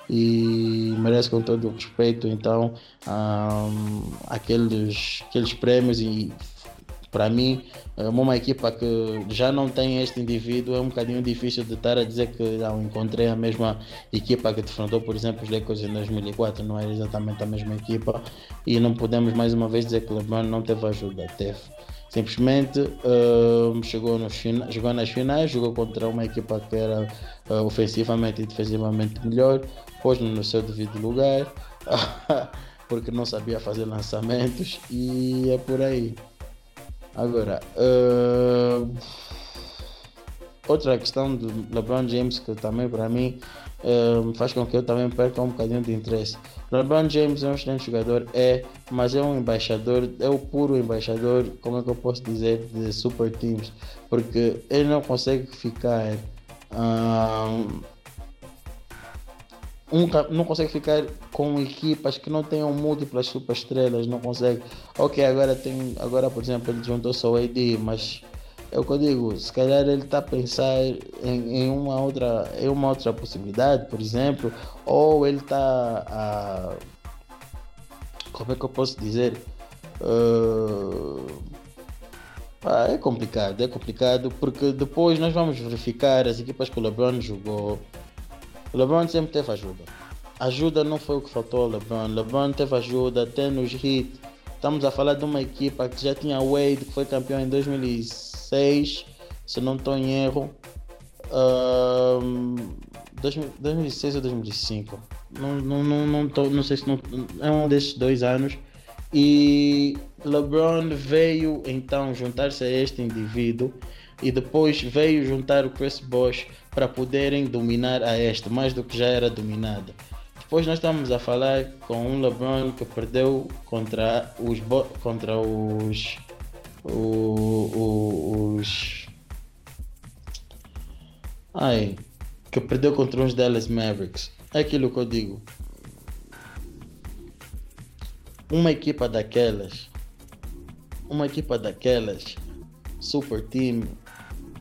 e merece com todo o respeito então um, aqueles, aqueles prémios e para mim é uma equipa que já não tem este indivíduo é um bocadinho difícil de estar a dizer que não encontrei a mesma equipa que defrontou por exemplo os Lakers em 2004 não era exatamente a mesma equipa e não podemos mais uma vez dizer que o LeBron não teve ajuda teve. Simplesmente uh, chegou, nos chegou nas finais, jogou contra uma equipa que era uh, ofensivamente e defensivamente melhor, pôs-no no seu devido lugar, porque não sabia fazer lançamentos e é por aí. Agora, uh, outra questão do LeBron James que também para mim uh, faz com que eu também perca um bocadinho de interesse. LeBron James é um excelente jogador, é, mas é um embaixador, é o puro embaixador, como é que eu posso dizer, de super teams, porque ele não consegue ficar. Um, não consegue ficar com equipas que não tenham múltiplas superestrelas, não consegue. Ok, agora tem, agora por exemplo ele juntou-se ao AD, mas é o que eu digo, se calhar ele está a pensar em, em, uma outra, em uma outra possibilidade, por exemplo, ou ele está a como é que eu posso dizer? Uh, é complicado, é complicado porque depois nós vamos verificar as equipas que o LeBron jogou o LeBron sempre teve ajuda. Ajuda não foi o que faltou ao LeBron. LeBron teve ajuda até nos hits. Estamos a falar de uma equipa que já tinha Wade, que foi campeão em 2006, se não estou em erro. Um, 2006 ou 2005. Não, não, não, não, tô, não sei se não, é um desses dois anos. E LeBron veio então juntar-se a este indivíduo e depois veio juntar o Chris Bosh para poderem dominar a este, mais do que já era dominada. Depois nós estamos a falar com um LeBron que perdeu contra os contra os os ai que perdeu contra os Dallas Mavericks. É aquilo que eu digo. Uma equipa daquelas, uma equipa daquelas, super team,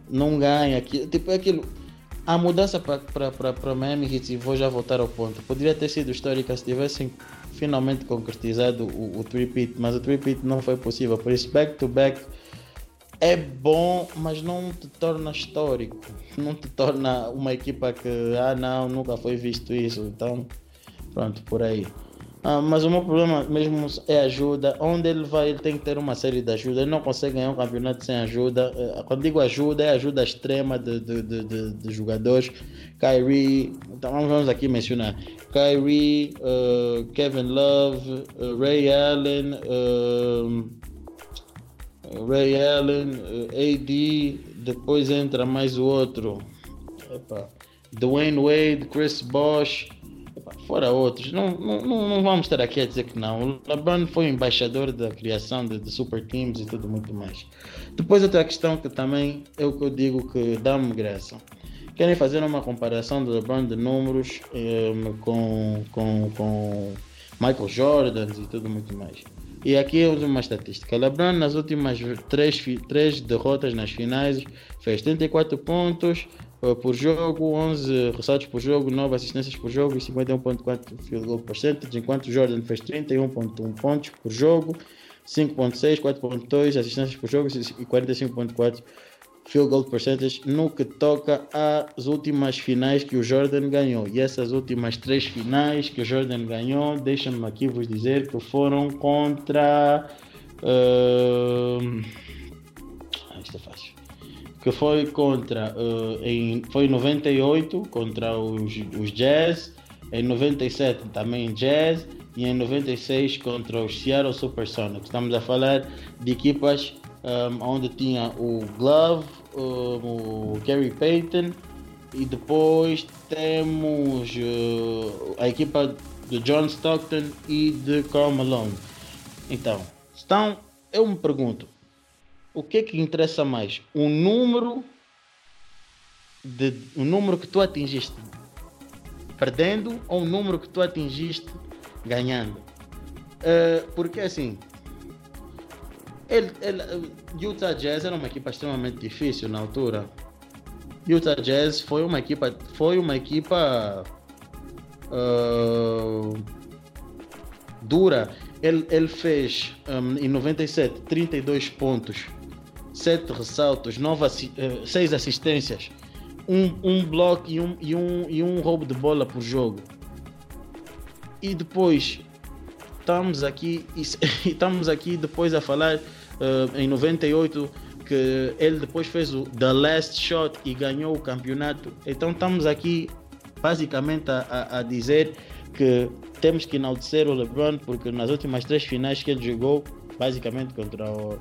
não ganha aquilo. Tipo, é aquilo a mudança para Miami Heat, e vou já voltar ao ponto, poderia ter sido histórica se tivessem finalmente concretizado o, o three-peat, mas o three-peat não foi possível. Por isso, back-to-back -back é bom, mas não te torna histórico. Não te torna uma equipa que, ah não, nunca foi visto isso. Então, pronto, por aí. Ah, mas o meu problema mesmo é ajuda. Onde ele vai, ele tem que ter uma série de ajuda. Ele não consegue ganhar um campeonato sem ajuda. Eh, quando digo ajuda, é ajuda extrema de, de, de, de, jogadores. Kyrie, então vamos aqui mencionar. Kyrie, uh, Kevin Love, uh, Ray Allen, uh, Ray Allen, AD, depois entra mais o outro. Epa. Dwayne Wade, Chris Bosh fora outros, não, não, não vamos estar aqui a dizer que não. O LeBron foi embaixador da criação de, de, super teams e tudo muito mais. Depois outra questão que também é o que eu digo que dá-me graça. Querem fazer uma comparação do LeBron de números um, com, com, com Michael Jordan e tudo muito mais. E aqui é uma estatística. LeBron nas últimas três, três derrotas nas finais fez 34 pontos por jogo, 11 ressaltos por jogo, 9 assistências por jogo e 51.4 field goal percentage, enquanto Jordan fez 31.1 pontos por jogo, 5.6, 4.2 assistências por jogo e 45.4 field goal percentage no que toca às últimas finais que o Jordan ganhou. E essas últimas três finais que o Jordan ganhou, deixa-me aqui vos dizer que foram contra. Uh, isto é fácil. Que foi contra. Uh, em, foi em 98 contra os, os Jazz, em 97 também Jazz e em 96 contra os Seattle Supersonics. Estamos a falar de equipas um, onde tinha o Glove, um, o Gary Payton e depois temos uh, a equipa de John Stockton e de Karl Malone. Então, então, eu me pergunto, o que é que interessa mais? O número de, o número que tu atingiste perdendo ou o número que tu atingiste ganhando? Uh, porque assim, ele, ele, Utah Jazz era uma equipa extremamente difícil na altura. Utah Jazz foi uma equipa, foi uma equipa uh, dura. Ele, ele fez um, em 97 32 pontos, 7 ressaltos, 9, uh, 6 assistências, um, um bloco e um, e, um, e um roubo de bola por jogo. E depois estamos aqui e estamos aqui depois a falar uh, em 98 que ele depois fez o The Last Shot e ganhou o campeonato. Então estamos aqui basicamente a, a, a dizer que temos que enaltecer o LeBron porque nas últimas três finais que ele jogou, basicamente contra o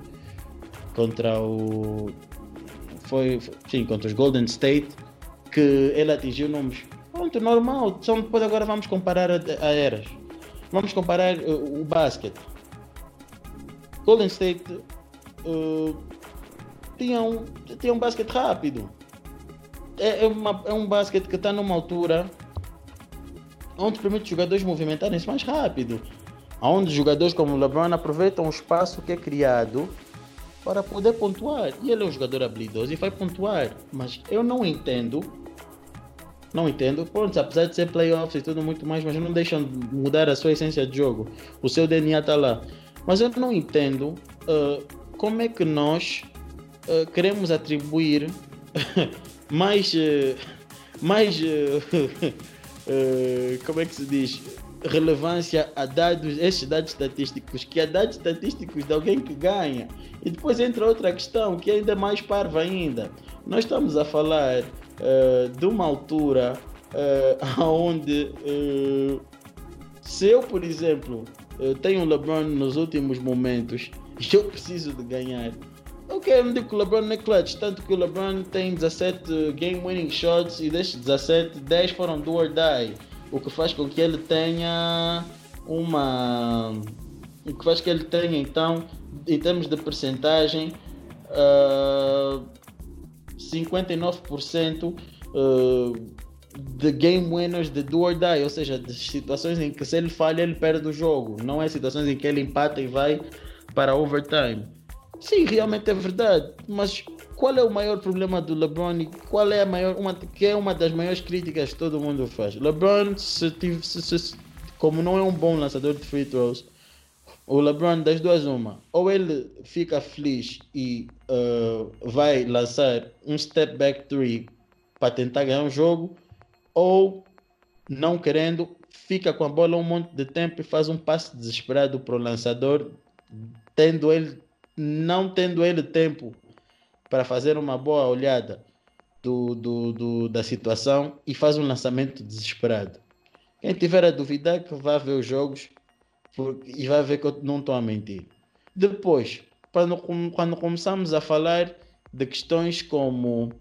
contra o foi sim contra os Golden State que ele atingiu números pronto normal. Só depois agora vamos comparar a, a eras. Vamos comparar uh, o basquete. Golden State uh, tinha, um, tinha um basquete rápido. É, é, uma, é um basquete que está numa altura onde permite os jogadores movimentarem-se mais rápido. Onde jogadores como LeBron aproveitam o espaço que é criado para poder pontuar. E ele é um jogador habilidoso e vai pontuar. Mas eu não entendo. Não entendo. Pronto, apesar de ser playoffs e tudo muito mais, mas não deixam mudar a sua essência de jogo. O seu DNA está lá. Mas eu não entendo uh, como é que nós uh, queremos atribuir mais, uh, mais como é que se diz, relevância a dados, esses dados estatísticos, que a dados estatísticos de alguém que ganha. E depois entra outra questão, que é ainda mais parva ainda. Nós estamos a falar de uma altura uh, onde se eu, por exemplo, tenho o LeBron nos últimos momentos e eu preciso de ganhar. Ok, eu não digo que o LeBron não é clutch, tanto que o LeBron tem 17 game winning shots e destes 17, 10 foram do or die, o que faz com que ele tenha uma. O que faz que ele tenha então, em termos de percentagem, uh, 59% uh, de game winners de do or die, ou seja, de situações em que se ele falha ele perde o jogo, não é situações em que ele empata e vai para overtime. Sim, realmente é verdade, mas qual é o maior problema do LeBron e qual é a maior, uma, que é uma das maiores críticas que todo mundo faz? LeBron, se, se, se, como não é um bom lançador de free throws, o LeBron das duas uma, ou ele fica feliz e uh, vai lançar um step back three para tentar ganhar um jogo, ou não querendo, fica com a bola um monte de tempo e faz um passe desesperado para o lançador, tendo ele, não tendo ele tempo para fazer uma boa olhada do, do, do, da situação e faz um lançamento desesperado. Quem tiver a duvidar que vá ver os jogos e vai ver que eu não estou a mentir. Depois, quando, quando começamos a falar de questões como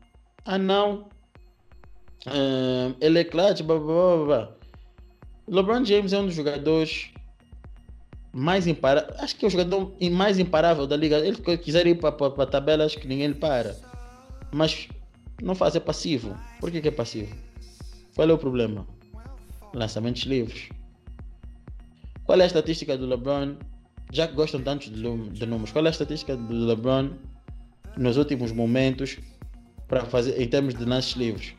ah não, Uh, ele é clutch, blá, blá, blá, blá. LeBron James é um dos jogadores mais imparável. Acho que é o jogador mais imparável da liga. Ele quiser ir para a tabela, acho que ninguém lhe para. Mas não faz, é passivo. Por que, que é passivo? Qual é o problema? Lançamentos livres. Qual é a estatística do LeBron? Já que gostam tanto de, de números, qual é a estatística do LeBron nos últimos momentos para fazer em termos de lances livres?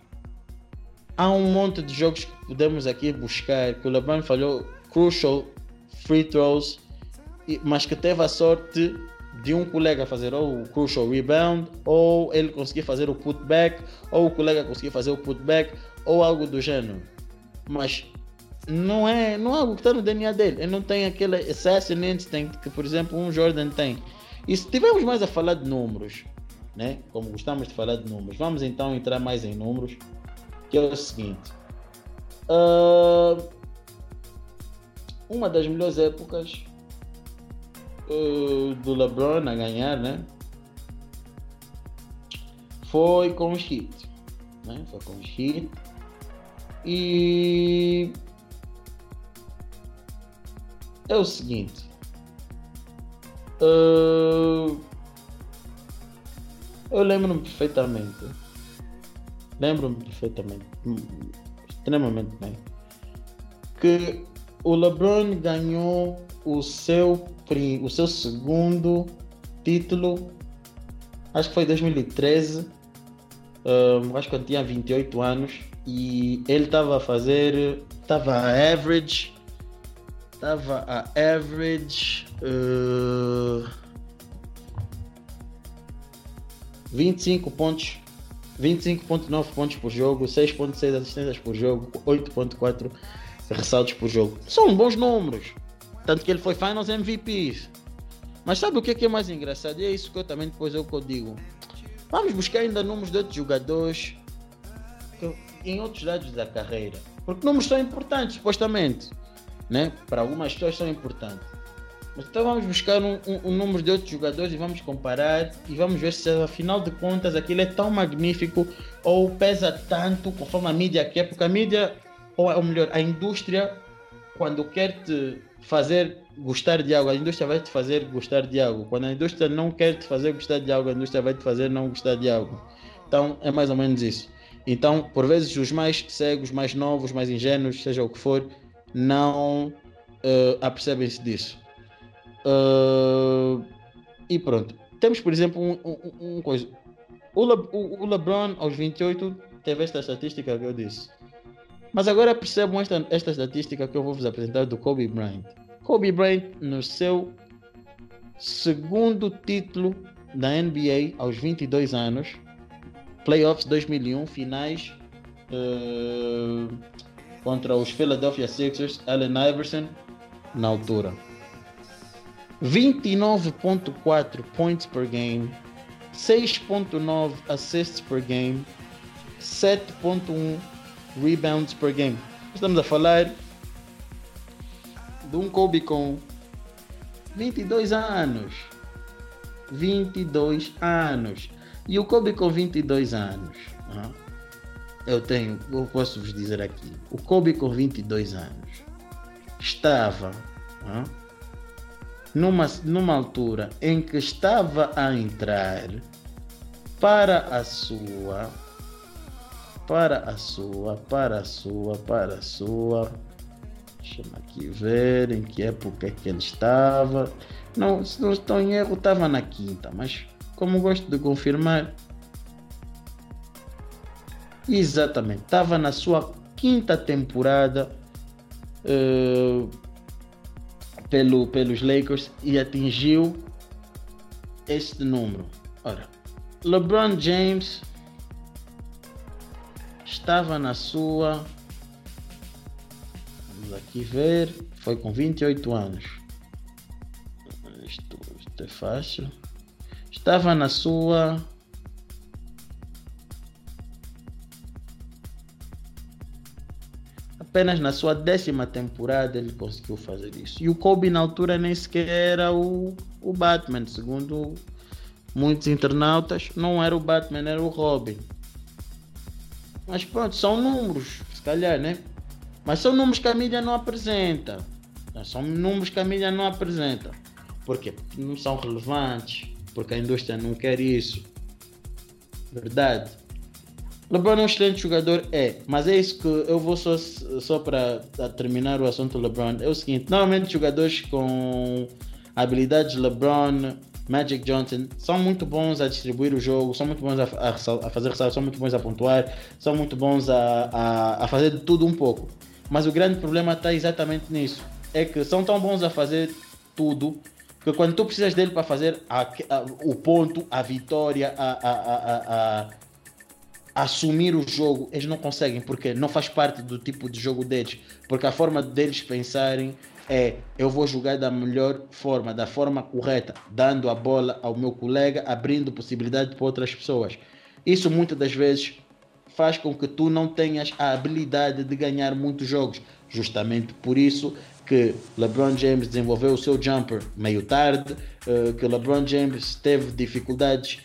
Há um monte de jogos que podemos aqui buscar que o LeBron falhou crucial free throws, mas que teve a sorte de um colega fazer ou o crucial rebound, ou ele conseguir fazer o putback, ou o colega conseguir fazer o putback, ou algo do gênero. Mas não é, não é algo que está no DNA dele. Ele não tem aquele assassin instinct que, por exemplo, um Jordan tem. E se tivermos mais a falar de números, né? como gostamos de falar de números, vamos então entrar mais em números, que é o seguinte. Uh, uma das melhores épocas uh, do LeBron a ganhar, né? Foi com os Heat. Né? Foi com os Heat. E é o seguinte. Uh, eu lembro-me perfeitamente. Lembro-me perfeitamente. Extremamente bem. Que o LeBron ganhou o seu, o seu segundo título, acho que foi 2013, um, acho que eu tinha 28 anos, e ele estava a fazer, estava a average, estava a average uh, 25 pontos 25.9 pontos por jogo, 6.6 assistências por jogo, 8.4 ressaltos por jogo. São bons números. Tanto que ele foi Finals MVP. Mas sabe o que é, que é mais engraçado? E é isso que eu também depois eu digo. Vamos buscar ainda números de outros jogadores em outros lados da carreira. Porque números são importantes, supostamente. Né? Para algumas pessoas são importantes. Mas então vamos buscar um, um, um, número de outros jogadores e vamos comparar e vamos ver se afinal de contas aquilo é tão magnífico ou pesa tanto conforme a mídia quer, porque a mídia ou, ou melhor, a indústria, quando quer te fazer gostar de algo, a indústria vai te fazer gostar de algo. Quando a indústria não quer te fazer gostar de algo, a indústria vai te fazer não gostar de algo. Então é mais ou menos isso. Então, por vezes, os mais cegos, mais novos, mais ingênuos, seja o que for, não uh, apercebem-se disso. Uh, e pronto. Temos, por exemplo, um, um, um coisa. O, Le, o, o LeBron, aos 28, teve esta estatística que eu disse. Mas agora percebam esta, esta estatística que eu vou vos apresentar do Kobe Bryant. Kobe Bryant, no seu segundo título da NBA aos 22 anos, playoffs 2001, finais uh, contra os Philadelphia Sixers, Allen Iverson, na altura. 29.4 points per game, 6.9 assists per game, 7.1 rebounds per game. Estamos a falar de um Kobe com 22 anos. 22 anos. E o Kobe com 22 anos. Eu tenho, eu posso vos dizer aqui. O Kobe com 22 anos estava numa, numa altura em que estava a entrar para a sua para a sua, para a sua, para a sua. Deixa-me aqui ver em que época é que ele estava. Não, se não estou em erro, estava na quinta, mas como gosto de confirmar. Exatamente, estava na sua quinta temporada uh, pelo, pelos Lakers e atingiu este número. Ora, LeBron James estava na sua. Vamos aqui ver. Foi com 28 anos. Isto, isto é fácil. Estava na sua. Apenas na sua décima temporada ele conseguiu fazer isso. E o Kobe na altura nem sequer era o, o Batman, segundo muitos internautas, não era o Batman, era o Robin. Mas pronto, são números, se calhar, né? Mas são números que a mídia não apresenta. São números que a mídia não apresenta. Por quê? Porque não são relevantes. Porque a indústria não quer isso. Verdade. LeBron é um excelente jogador, é, mas é isso que eu vou só, só para terminar o assunto LeBron. É o seguinte: normalmente jogadores com habilidades LeBron, Magic Johnson são muito bons a distribuir o jogo, são muito bons a, a, a fazer ressaltos, são muito bons a pontuar, são muito bons a, a, a fazer de tudo um pouco. Mas o grande problema está exatamente nisso: é que são tão bons a fazer tudo que quando tu precisas dele para fazer o ponto, a vitória, a assumir o jogo, eles não conseguem, porque não faz parte do tipo de jogo deles. Porque a forma deles pensarem é: eu vou jogar da melhor forma, da forma correta, dando a bola ao meu colega, abrindo possibilidade para outras pessoas. Isso muitas das vezes faz com que tu não tenhas a habilidade de ganhar muitos jogos. Justamente por isso que LeBron James desenvolveu o seu jumper meio tarde, eh, que LeBron James teve dificuldades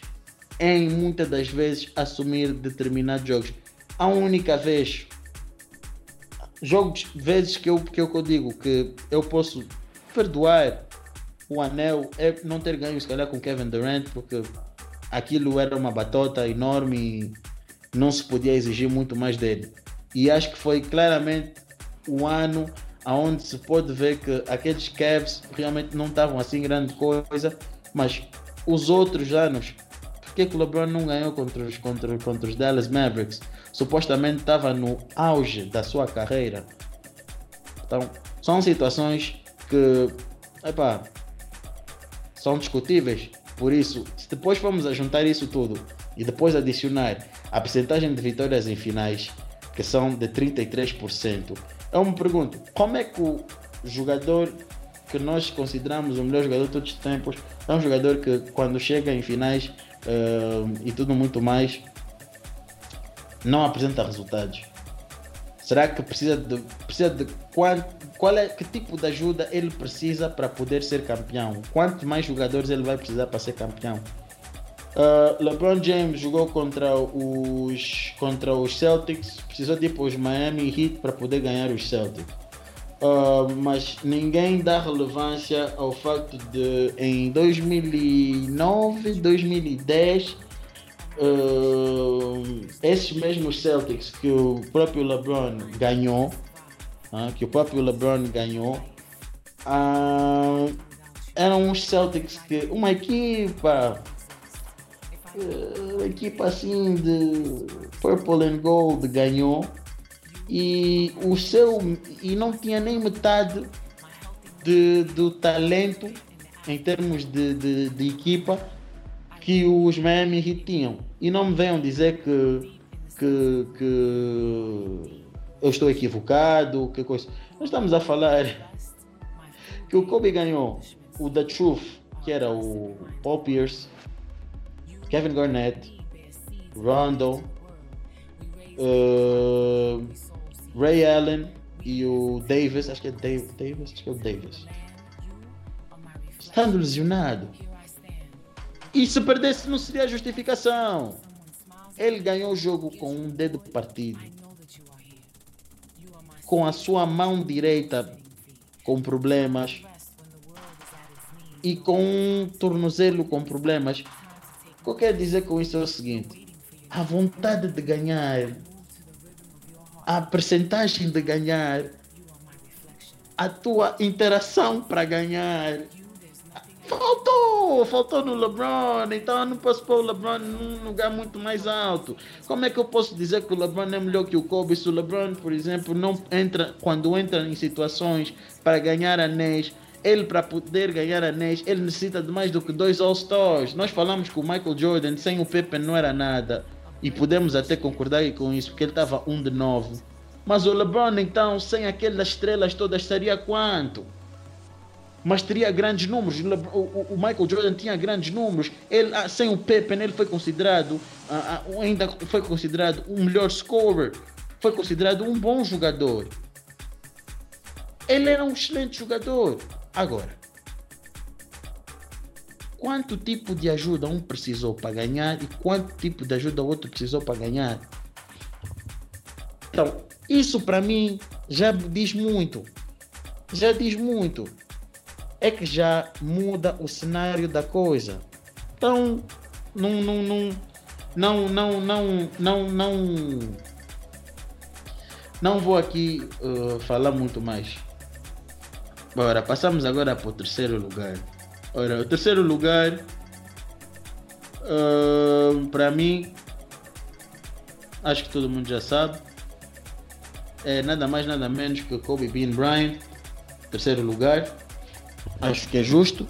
em muitas das vezes assumir determinados jogos. A única vez, jogos, vezes que eu, que eu digo que eu posso perdoar o anel é não ter ganho se calhar com Kevin Durant, porque aquilo era uma batota enorme e não se podia exigir muito mais dele. E acho que foi claramente o ano onde se pode ver que aqueles Cavs realmente não estavam assim grande coisa, mas os outros anos que, que o LeBron não ganhou contra os, contra, contra os Dallas Mavericks? Supostamente estava no auge da sua carreira. Então, são situações que, epá, são discutíveis. Por isso, se depois formos a juntar isso tudo e depois adicionar a percentagem de vitórias em finais, que são de 33%, eu me pergunto, como é que o jogador que nós consideramos o melhor jogador de todos os tempos é um jogador que quando chega em finais uh, e tudo muito mais, não apresenta resultados. Será que precisa de, precisa de qual, qual é que tipo de ajuda ele precisa para poder ser campeão? Quantos mais jogadores ele vai precisar para ser campeão? Uh, LeBron James jogou contra os contra os Celtics, precisou de ir para os Miami Heat para poder ganhar os Celtics. Uh, mas ninguém dá relevância ao facto de em 2009, 2010, uh, esses mesmos Celtics que o próprio LeBron ganhou, uh, que o próprio LeBron ganhou, uh, eram uns Celtics que uma equipa, equipa assim de Purple and Gold ganhou e o seu e não tinha nem metade de, do talento em termos de, de, de, equipa que os Miami Heat tinham. E não me venham dizer que, que, que eu estou equivocado, que coisa. Nós estamos a falar que o Kobe ganhou o The Truth, que era o Paul Pierce, Kevin Garnett, Rondo, uh, Ray Allen e o Davis, acho que é Dave, Davis, acho que é o Davis. Estando lesionado. Se perdesse não seria justificação. Ele ganhou o jogo com um dedo partido. Com a sua mão direita com problemas. E com um tornozelo com problemas. O que eu quero dizer com isso é o seguinte: a vontade de ganhar a percentagem de ganhar, a tua interação para ganhar. Faltou, faltou no LeBron, então eu não posso pôr o LeBron num lugar muito mais alto. Como é que eu posso dizer que o LeBron é melhor que o Kobe se o LeBron, por exemplo, não entra quando entra em situações para ganhar anéis, ele para poder ganhar anéis, ele necessita de mais do que dois All-Stars. Nós falamos que o Michael Jordan sem o Pepe não era nada. E podemos até concordar com isso, porque ele estava um de novo. Mas o LeBron, então, sem aquelas estrelas todas, seria quanto? Mas teria grandes números. O, Michael Jordan tinha grandes números. Ele, ah, sem o Pepe, ele foi considerado, ah, ah, ainda foi considerado um melhor scorer. Foi considerado um bom jogador. Ele era um excelente jogador. Agora, quanto tipo de ajuda um precisou para ganhar e quanto tipo de ajuda o outro precisou para ganhar. Então, isso para mim já diz muito. Já diz muito. É que já muda o cenário da coisa. Então, não, não, não, não, não, não, não, não, não vou aqui uh, falar muito mais. Ora, passamos agora para o terceiro lugar. Ora, o terceiro lugar, uh, para mim, acho que todo mundo já sabe, é nada mais nada menos que Kobe Bean Bryant, terceiro lugar. Acho que é justo.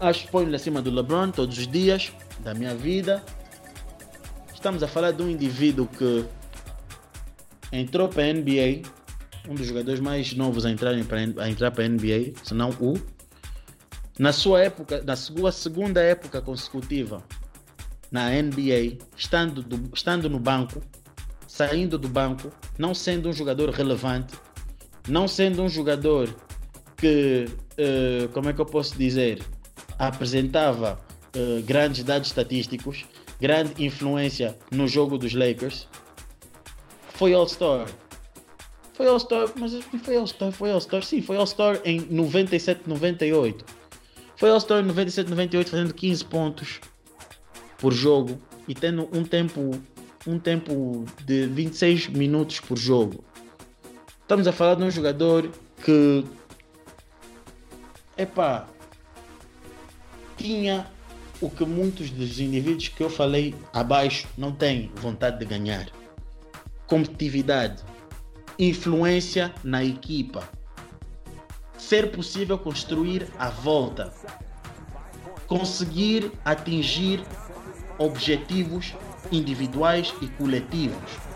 Acho que ponho-lhe acima do LeBron todos os dias da minha vida. Estamos a falar de um indivíduo que entrou para a NBA, um dos jogadores mais novos a, entrarem para, a entrar para a NBA, se não o. Na sua época, na sua segunda época consecutiva na NBA, estando, do, estando no banco, saindo do banco, não sendo um jogador relevante, não sendo um jogador que, uh, como é que eu posso dizer, apresentava uh, grandes dados estatísticos, grande influência no jogo dos Lakers, foi All-Star. Foi All-Star, mas foi All-Star, foi All-Star, sim, foi All-Star em 97, 98. Foi All-Star em 97, 98 fazendo 15 pontos por jogo e tendo um tempo um tempo de 26 minutos por jogo. Estamos a falar de um jogador que epá, tinha o que muitos dos indivíduos que eu falei abaixo não têm vontade de ganhar. Competitividade, influência na equipa, ser possível construir a volta, conseguir atingir objetivos individuais e coletivos.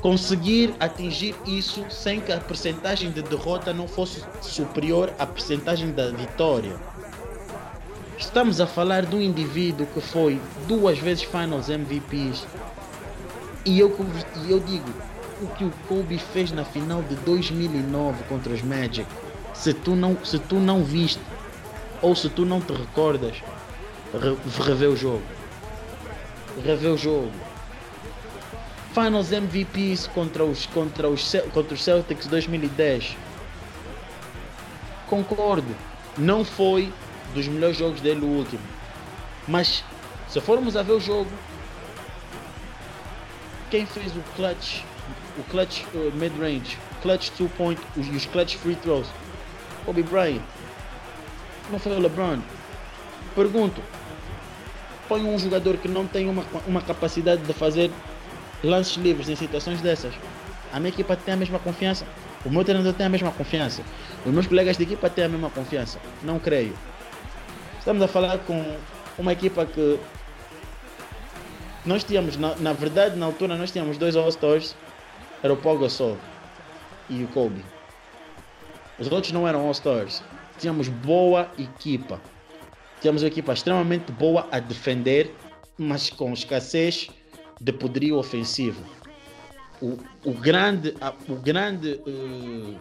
Conseguir atingir isso sem que a percentagem de derrota não fosse superior à percentagem da vitória. Estamos a falar de um indivíduo que foi duas vezes Finals MVPs. E eu, e eu digo, o que o Kobe fez na final de 2009 contra os Magic, se tu não, se tu não viste ou se tu não te recordas, rever o jogo. Rever o jogo. Finals MVPs contra os, contra os, contra os Celtics 2010. Concordo. Não foi dos melhores jogos dele o último. Mas se formos a ver o jogo, quem fez o clutch, o clutch uh, mid-range, clutch two point e os clutch free throws? Kobe Bryant. Não foi o LeBron. Pergunto, põe um jogador que não tem uma, uma capacidade de fazer lances livres em situações dessas. A minha equipa tem a mesma confiança. O meu treinador tem a mesma confiança. Os meus colegas de equipa têm a mesma confiança. Não creio. Estamos a falar com uma equipa que nós tínhamos, na, na verdade, na altura, nós tínhamos dois All-Stars. Era o Paul Gasol e o Kobe. Os outros não eram All-Stars. Tínhamos boa equipa. Temos uma equipa extremamente boa a defender, mas com escassez de poderio ofensivo. O, o grande, o grande, uh,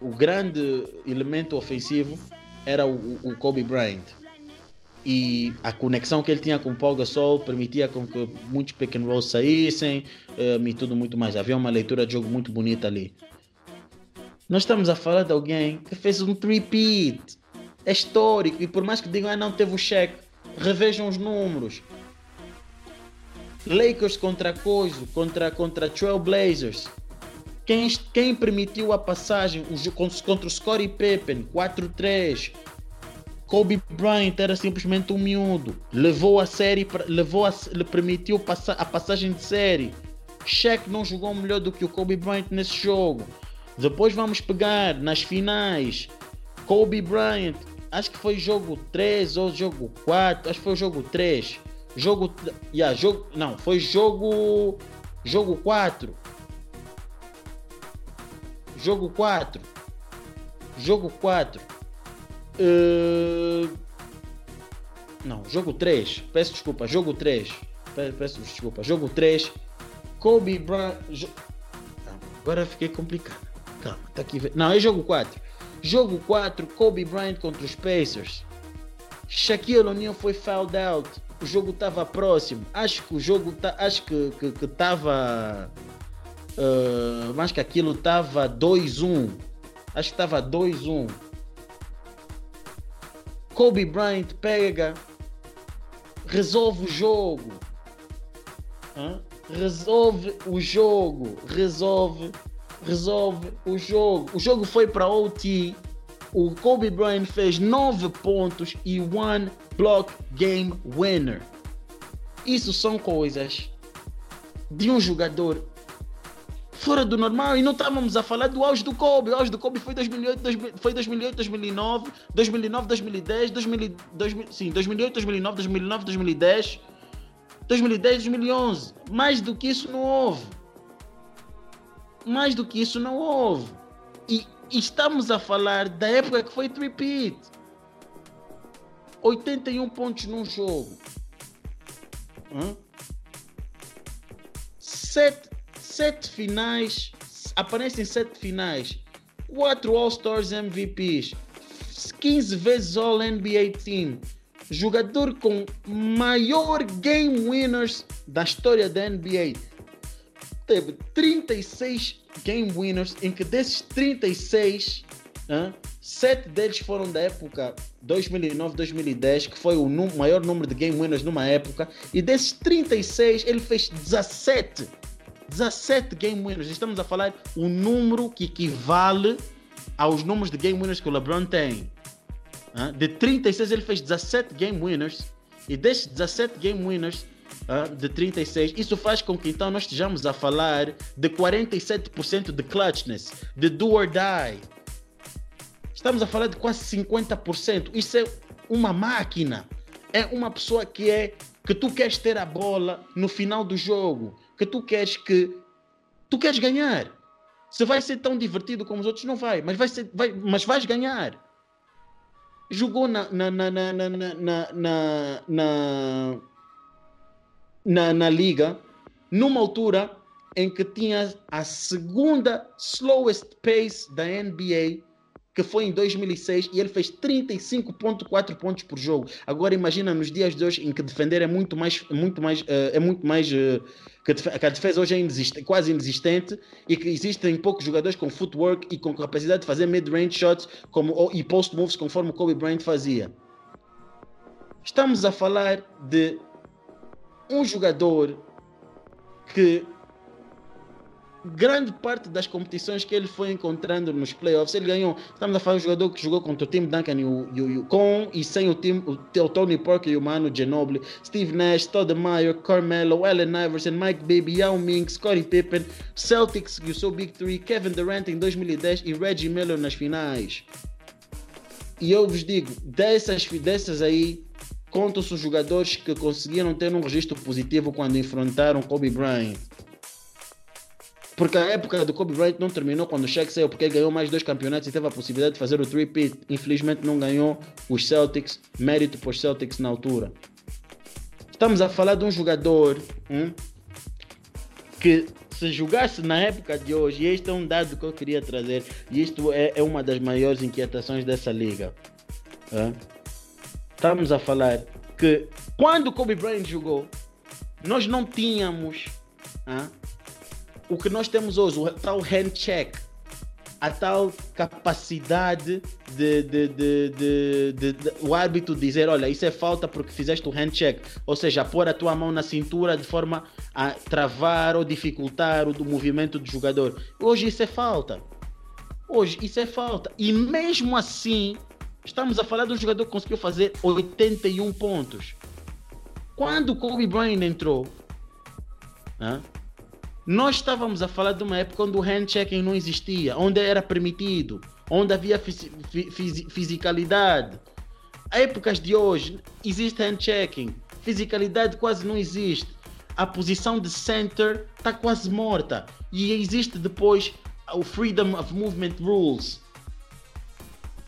o grande elemento ofensivo era o, o, Kobe Bryant. E a conexão que ele tinha com o Paul Gasol permitia com que muitos pick and rolls saíssem uh, e tudo muito mais. Havia uma leitura de jogo muito bonita ali. Nós estamos a falar de alguém que fez um three-peat é histórico. E por mais que digam, ah, não teve o cheque, revejam os números. Lakers contra Coiso, contra, contra Trailblazers. Quem, quem permitiu a passagem contra o Scottie Pippen, 4-3. Kobe Bryant era simplesmente um miúdo. Levou a série, levou a, lhe permitiu passa, a passagem de série. Shaq não jogou melhor do que o Kobe Bryant nesse jogo. Depois vamos pegar nas finais. Kobe Bryant acho que foi jogo 3 ou jogo 4, acho que foi o jogo 3. Jogo, yeah, jogo, não, foi jogo jogo 4. Jogo 4. Jogo 4. Uh, não, jogo 3. Peço desculpa, jogo 3. Peço desculpa, jogo 3. Kobe Bryant. Agora fiquei complicado. Calma, tá aqui. Não, é jogo 4. Jogo 4, Kobe Bryant contra os Pacers. Shaquille O'Neal foi fouled out. O jogo estava próximo. Acho que o jogo tá, acho que que, que uh, acho que aquilo estava 2-1. Acho que estava 2-1. Kobe Bryant pega resolve o jogo. Hã? Resolve o jogo. Resolve, resolve o jogo. O jogo foi para OT. O Kobe Bryant fez 9 pontos e one block game winner. Isso são coisas de um jogador fora do normal. E não estávamos a falar do auge do Kobe. O auge do Kobe foi 2008, 2000, foi 2008 2009, 2009, 2010, 2000, 2000, sim, 2008, 2009, 2009, 2010, 2010, 2011. Mais do que isso não houve. Mais do que isso não houve. E, e estamos a falar da época que foi repeat. 81 pontos num jogo. Hum? Sete sete finais, aparecem sete finais, quatro All-Stars MVPs, 15 vezes All-NBA Team, jogador com maior game winners da história da NBA. Teve 36 game winners, em que desses 36, hein, sete deles foram da época 2009-2010, que foi o maior número de game winners numa época, e desses 36, ele fez 17 17 game winners. Estamos a falar o número que equivale aos números de game winners que o LeBron tem. De 36 ele fez 17 game winners e destes 17 game winners de 36, isso faz com que então nós estejamos a falar de 47% de clutchness, de do or die. Estamos a falar de quase 50%. Isso é uma máquina. É uma pessoa que é que tu queres ter a bola no final do jogo que tu queres que tu queres ganhar. Se vai ser tão divertido como os outros, não vai, mas, vai ser, vai, mas vais ganhar. Jogou na, na, na, na, na, na, na, na, na liga numa altura em que tinha a segunda slowest pace da NBA que foi em 2006 e ele fez 35.4 pontos por jogo. Agora imagina nos dias de hoje em que defender é muito mais, muito mais, uh, é muito mais uh, que a defesa hoje é inexistente, quase inexistente e que existem poucos jogadores com footwork e com capacidade de fazer mid-range shots como, e post moves conforme o Kobe Bryant fazia. Estamos a falar de um jogador que grande parte das competições que ele foi encontrando nos playoffs, ele ganhou. Estamos a falar de um jogador que jogou contra o Tim Duncan e o, e o, com e sem o, Tim, o, o Tony Parker e o Mano Ginobili, Steve Nash, Todd Meyer, Carmelo, Allen Iverson, Mike Baby, Yao Ming, Scottie Pippen, Celtics e o seu Big Three, Kevin Durant em 2010 e Reggie Miller nas finais. E eu vos digo, dessas, dessas aí, contam-se os jogadores que conseguiram ter um registro positivo quando enfrentaram Kobe Bryant. Porque a época do Kobe Bryant não terminou quando o Shaq saiu, porque ele ganhou mais dois campeonatos e teve a possibilidade de fazer o three-peat. Infelizmente não ganhou os Celtics, mérito para os Celtics na altura. Estamos a falar de um jogador hum, que se jogasse na época de hoje, este é um dado que eu queria trazer, e isto é, é uma das maiores inquietações dessa liga. Estamos a falar que quando Kobe Bryant jogou, nós não tínhamos o que nós temos hoje, o tal hand check, a tal capacidade de, de, de, de, o árbitro dizer, olha, isso é falta porque fizeste o hand check, ou seja, pôr a tua mão na cintura de forma a travar ou dificultar o movimento do jogador. Hoje isso é falta. Hoje isso é falta. E mesmo assim, estamos a falar de um jogador que conseguiu fazer 81 pontos. Quando o Kobe Bryant entrou, né, nós estávamos a falar de uma época onde o handchecking não existia, onde era permitido, onde havia fisi fisi fisicalidade. Épocas de hoje existe handchecking, fisicalidade quase não existe. A posição de center está quase morta e existe depois o Freedom of Movement Rules.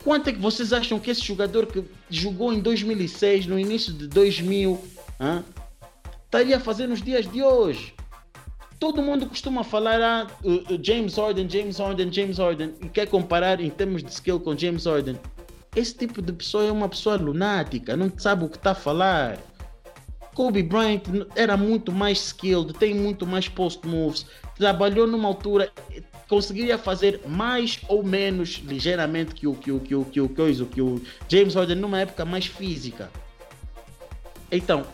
Quanto é que vocês acham que esse jogador que jogou em 2006, no início de 2000, hein, estaria a fazer nos dias de hoje? Todo mundo costuma falar ah, James Harden, James Harden, James Harden e quer comparar em termos de skill com James Harden. Esse tipo de pessoa é uma pessoa lunática, não sabe o que está a falar. Kobe Bryant era muito mais skilled, tem muito mais post moves, trabalhou numa altura, conseguiria fazer mais ou menos ligeiramente que o que o que o que o que o, que o James Harden numa época mais física. Então,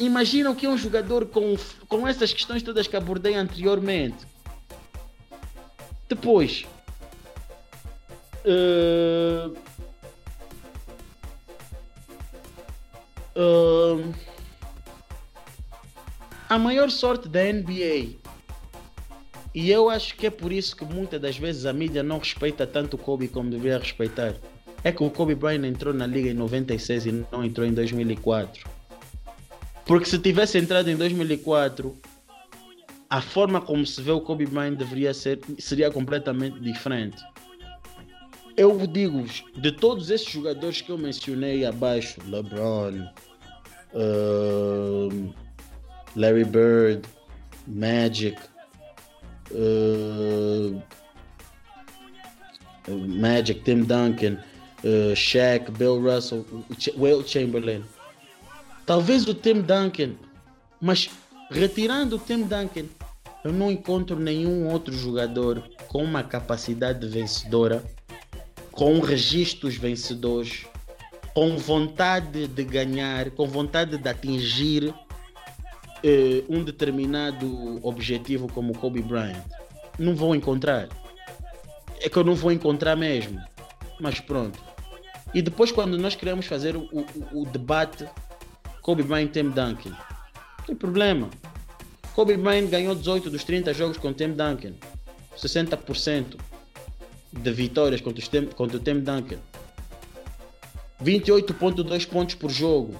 imagina o que é um jogador com, com essas questões todas que abordei anteriormente. Depois, uh, uh, a maior sorte da NBA, e eu acho que é por isso que muitas das vezes a mídia não respeita tanto o Kobe como deveria respeitar, é que o Kobe Bryant entrou na liga em 96 e não entrou em 2004. Porque se tivesse entrado em 2004, a forma como se vê o Kobe Bryant deveria ser seria completamente diferente. Eu digo, de todos esses jogadores que eu mencionei abaixo, LeBron, uh, Larry Bird, Magic, uh, Magic, Tim Duncan, uh, Shaq, Bill Russell, Will Chamberlain. Talvez o Tim Duncan, mas retirando o Tim Duncan, eu não encontro nenhum outro jogador com uma capacidade vencedora, com registros vencedores, com vontade de ganhar, com vontade de atingir eh, um determinado objetivo como Kobe Bryant. Não vou encontrar. É que eu não vou encontrar mesmo. Mas pronto. E depois, quando nós queremos fazer o, o, o debate Kobe Bryant Tim Duncan, não tem problema. Kobe Bryant ganhou 18 dos 30 jogos com Tim Duncan, 60% de vitórias contra, contra o Tim Duncan, 28,2 pontos por jogo,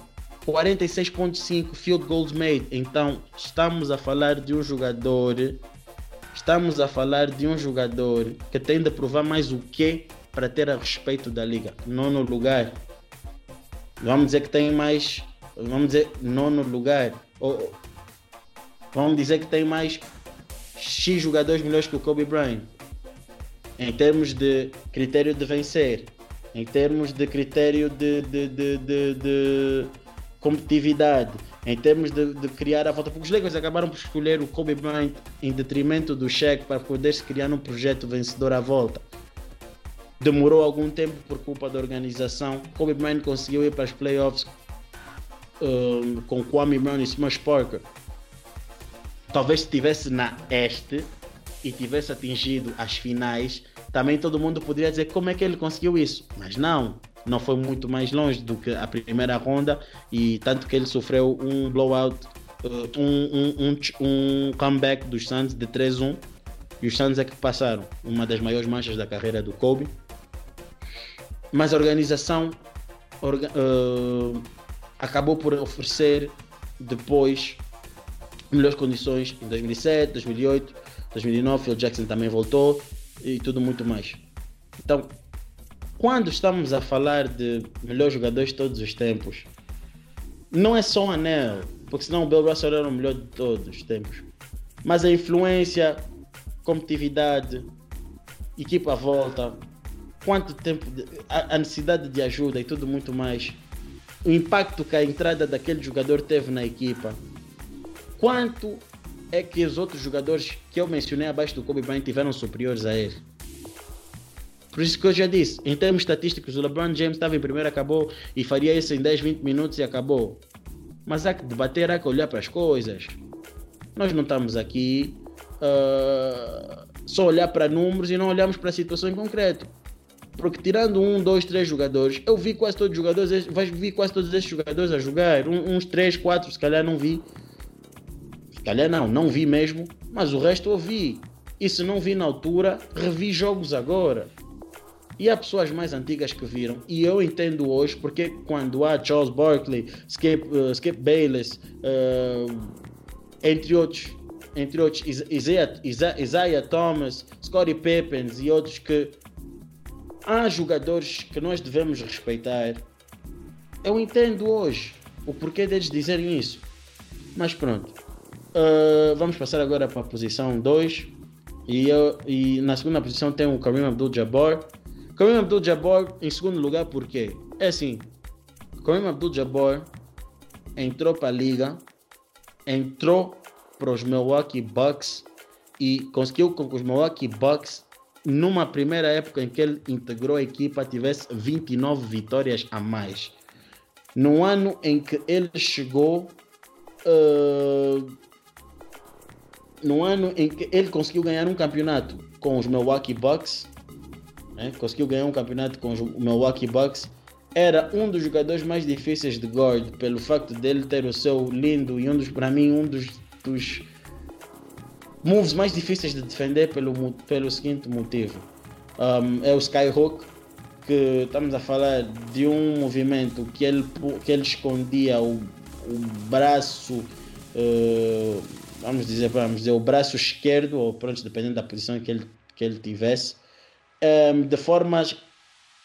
46,5 field goals made. Então, estamos a falar de um jogador. Estamos a falar de um jogador que tem de provar mais o que para ter a respeito da liga. Nono lugar. Vamos dizer que tem mais. Vamos dizer, nono lugar. Ou, vamos dizer que tem mais X jogadores melhores que o Kobe Bryant. Em termos de critério de vencer. Em termos de critério de, de, de, de, de competitividade. Em termos de, de, criar a volta. Porque os Lakers acabaram por escolher o Kobe Bryant em detrimento do Shaq para poder se criar um projeto vencedor à volta demorou algum tempo por culpa da organização. Kobe Bryant conseguiu ir para as playoffs um, com Kwame Brown e Smash Parker. Talvez se estivesse na este e tivesse atingido as finais, também todo mundo poderia dizer como é que ele conseguiu isso. Mas não, não foi muito mais longe do que a primeira ronda e tanto que ele sofreu um blowout, uh, um, um, um, um comeback dos Suns de 3-1 e os Suns é que passaram, uma das maiores manchas da carreira do Kobe mas a organização orga, uh, acabou por oferecer depois melhores condições em 2007, 2008, 2009. Phil Jackson também voltou e tudo muito mais. Então, quando estamos a falar de melhores jogadores de todos os tempos, não é só um anel, porque senão o Bill Russell era o melhor de todos os tempos. Mas a influência, competitividade, equipa à volta, quanto tempo, de, a, a, necessidade de ajuda e tudo muito mais, o impacto que a entrada daquele jogador teve na equipa, quanto é que os outros jogadores que eu mencionei abaixo do Kobe Bryant tiveram superiores a ele. Por isso que eu já disse, em termos estatísticos, o LeBron James estava em primeiro, acabou e faria isso em 10, 20 minutos e acabou. Mas há que debater, há que olhar para as coisas. Nós não estamos aqui uh, só olhar para números e não olhamos para a situação em concreto. Porque tirando um, dois, três jogadores, eu vi quase todos os jogadores, vi quase todos esses jogadores a jogar. Um, uns três, quatro, se calhar não vi. Se calhar não, não vi mesmo. Mas o resto eu vi. E se não vi na altura, revi jogos agora. E há pessoas mais antigas que viram. E eu entendo hoje porque quando há Charles Barkley, Skip, uh, Skip Bayless, uh, entre outros, entre outros Isaiah, Isaiah, Thomas, Scottie Pippens e outros que há jogadores que nós devemos respeitar. Eu entendo hoje o porquê deles dizerem isso. Mas pronto. Uh, vamos passar agora para a posição 2. E, e na segunda posição tem o Kareem Abdul-Jabbar. Kareem Abdul-Jabbar em segundo lugar porque é assim. Kareem Abdul-Jabbar entrou para a liga, entrou para os Milwaukee Bucks e conseguiu com que os Milwaukee Bucks numa primeira época em que ele integrou a equipa, tivesse 29 vitórias a mais. No ano em que ele chegou, uh, no ano em que ele conseguiu ganhar um campeonato com os Milwaukee Bucks, né? conseguiu ganhar um campeonato com os Milwaukee Bucks, era um dos jogadores mais difíceis de guard pelo facto dele ter o seu lindo e um dos para mim um dos, dos moves mais difíceis de defender pelo, pelo seguinte motivo. Um, é o Skyhook que estamos a falar de um movimento que ele, que ele escondia o, o braço uh, vamos dizer vamos dizer o braço esquerdo ou pronto dependendo da posição que ele que ele tivesse um, de formas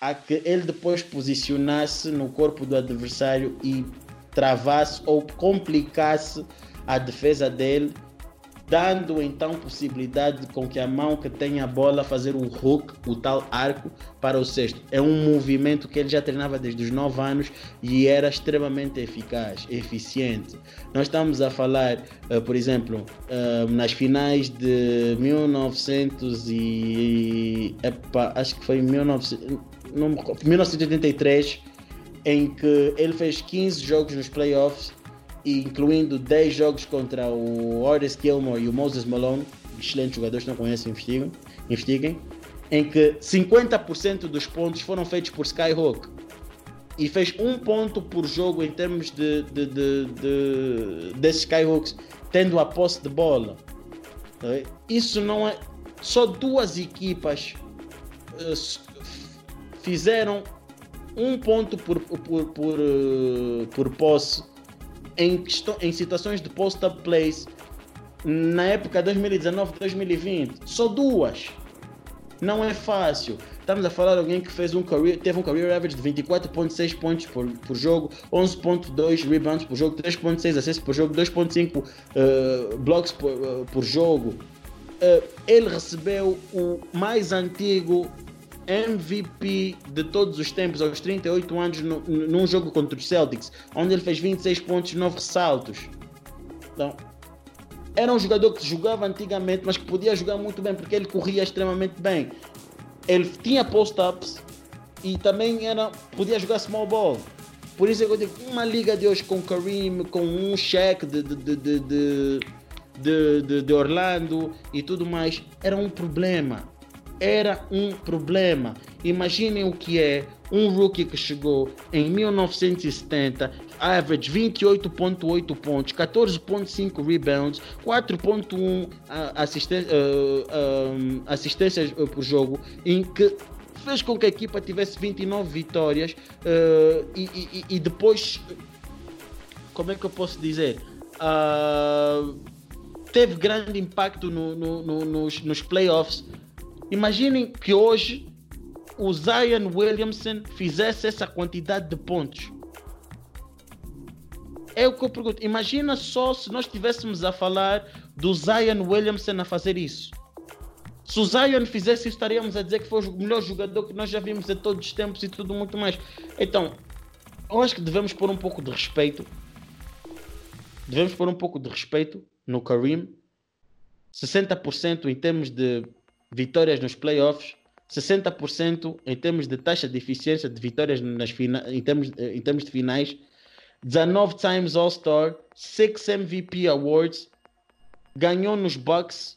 a que ele depois posicionasse no corpo do adversário e travasse ou complicasse a defesa dele, dando então possibilidade com que a mão que tem a bola fazer o hook, o tal arco, para o sexto. É um movimento que ele já treinava desde os 9 anos e era extremamente eficaz, eficiente. Nós estamos a falar, uh, por exemplo, uh, nas finais de 1900 e... Epa, acho que foi 1900 no 1983, em que ele fez 15 jogos nos playoffs, incluindo 10 jogos contra o Horace Gilmore e o Moses Malone, excelentes jogadores, não conhecem, investiguem, investiguem em que 50% dos pontos foram feitos por Skyhawk e fez um ponto por jogo em termos de, de, de, de desses Skyhawks tendo a posse de bola. Isso não é. Só duas equipas uh, fizeram um ponto por, por, por, uh, por posse em, em situações de post-up plays na época 2019-2020. Só duas. Não é fácil. Estamos a falar de alguém que fez um career, teve um career average de 24.6 pontos por, por jogo, 11.2 rebounds por jogo, 3.6 acessos por jogo, 2.5 uh, blocks por, uh, por jogo. Uh, ele recebeu o mais antigo MVP de todos os tempos aos 38 anos no, num jogo contra os Celtics, onde ele fez 26 pontos e 9 ressaltos. Então, era um jogador que jogava antigamente, mas que podia jogar muito bem porque ele corria extremamente bem. Ele tinha post-ups e também era, podia jogar small ball. Por isso é eu digo, uma liga de hoje com Kareem, com um cheque de, de, de, de, de Orlando e tudo mais, era um problema era um problema. Imaginem o que é um rookie que chegou em 1970, average 28.8 pontos, 14.5 rebounds, 4.1 assistência, uh, assistências por jogo, em que fez com que a equipa tivesse 29 vitórias uh, e, e, e, depois, como é que eu posso dizer? Uh, teve grande impacto no, no, no, nos, nos playoffs Imaginem que hoje o Zion Williamson fizesse essa quantidade de pontos. É o que eu pergunto. Imagina só se nós estivéssemos a falar do Zion Williamson a fazer isso. Se o Zion fizesse isso, estaríamos a dizer que foi o melhor jogador que nós já vimos em todos os tempos e tudo muito mais. Então, eu acho que devemos pôr um pouco de respeito. Devemos pôr um pouco de respeito no Kareem. 60% em termos de vitórias nos playoffs, 60% em termos de taxa de eficiência de vitórias nas fina, em, termos, em termos de finais, 19 times All-Star, 6 MVP Awards, ganhou nos Bucks,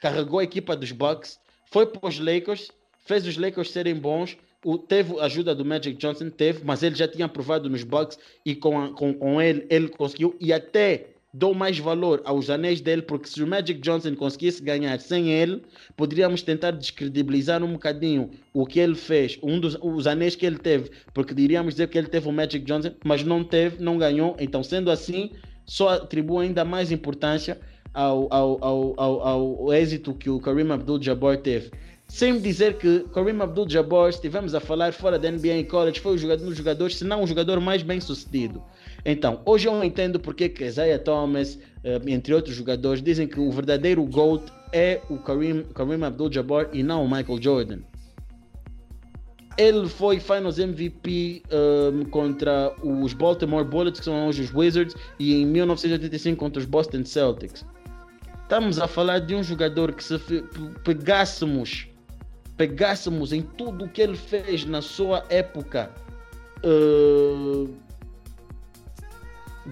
carregou a equipa dos Bucks, foi para os Lakers, fez os Lakers serem bons, o, teve ajuda do Magic Johnson, teve, mas ele já tinha provado nos Bucks e com, a, com, com ele ele conseguiu e até dou mais valor aos anéis dele, porque se o Magic Johnson conseguisse ganhar sem ele, poderíamos tentar descredibilizar um bocadinho o que ele fez, um dos os anéis que ele teve, porque diríamos dizer que ele teve o Magic Johnson, mas não teve, não ganhou. Então, sendo assim, só atribuo ainda mais importância ao, ao, ao, ao, ao êxito que o Kareem Abdul-Jabbar teve. Sem dizer que Kareem Abdul-Jabbar, estivemos a falar fora da NBA e college, foi o jogador, um dos jogadores, se não o jogador mais bem sucedido. Então, hoje eu entendo porque que Isaiah Thomas, eh, entre outros jogadores, dizem que o verdadeiro GOAT é o Kareem, Kareem Abdul-Jabbar e não o Michael Jordan. Ele foi Finals MVP um, eh, contra os Baltimore Bullets, que são hoje os Wizards, e em 1985 contra os Boston Celtics. Estamos a falar de um jogador que se pegássemos, pegássemos em tudo o que ele fez na sua época, uh,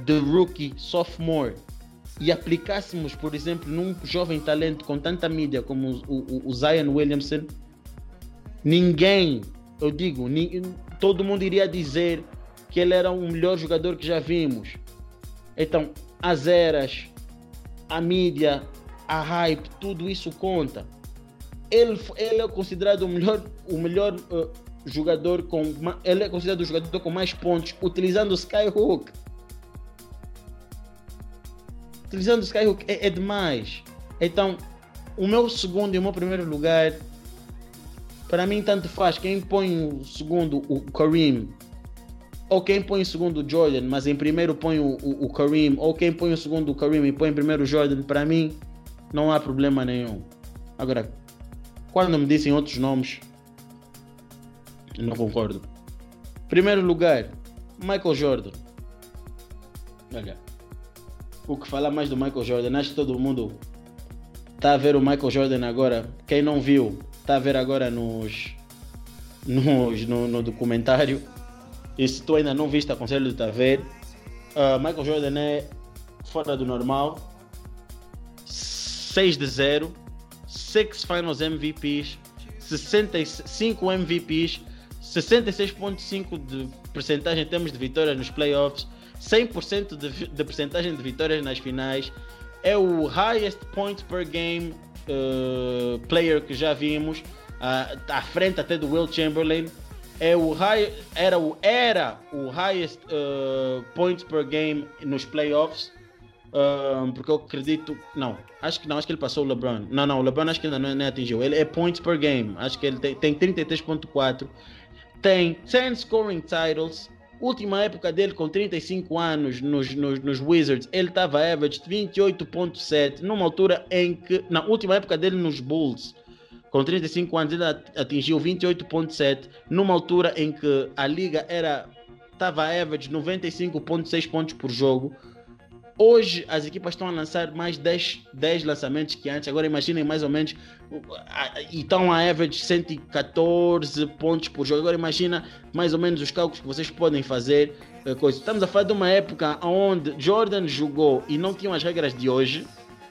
de rookie, sophomore, e aplicássemos, por exemplo, num jovem talento com tanta mídia como o, o, o Zion Williamson, ninguém, eu digo, todo mundo iria dizer que ele era o melhor jogador que já vimos. Então, as eras, a mídia, a hype, tudo isso conta. Ele, ele é considerado o melhor, o melhor uh, jogador com. Ele é considerado o jogador com mais pontos utilizando o Skyhook. Utilizando o Skyhook é, é demais. Então, o meu segundo e o meu primeiro lugar, para mim, tanto faz. Quem põe o segundo, o Kareem, ou quem põe o segundo o Jordan, mas em primeiro põe o, o, o Kareem, ou quem põe o segundo o Kareem e põe em primeiro o Jordan, para mim não há problema nenhum. Agora, quando me dizem outros nomes, não concordo. Primeiro lugar, Michael Jordan. Olha, o que falar mais do Michael Jordan, acho que todo mundo está a ver o Michael Jordan agora. Quem não viu, está a ver agora nos, nos no, no documentário e se tu ainda não viste, aconselho-te a ver. Uh, Michael Jordan é fora do normal. 6 de 0. 6 Finals MVPs. 65 MVPs. 66,5% de percentagem em termos de vitórias nos playoffs. 100% de, de percentagem de vitórias nas finais. É o highest points per game uh, player que já vimos. Uh, à frente até do Will Chamberlain é o high, era, o, era o highest uh, points per game nos playoffs. Uh, porque eu acredito. Não, acho que não, acho que ele passou o LeBron. Não, não, o LeBron acho que ainda não, não atingiu. Ele é points per game. Acho que ele tem, tem 33,4. Tem 10 scoring titles. Última época dele com 35 anos nos, nos, nos Wizards, ele estava average 28,7. Numa altura em que. Na última época dele nos Bulls com 35 anos, ele atingiu 28,7 numa altura em que a liga era estava average 95,6 pontos por jogo. Hoje as equipas estão a lançar mais 10, 10 lançamentos que antes. Agora imaginem mais ou menos. E estão a average 114 pontos por jogo. Agora imagina mais ou menos os cálculos que vocês podem fazer. Eh, coisa. Estamos a falar de uma época onde Jordan jogou e não tinham as regras de hoje.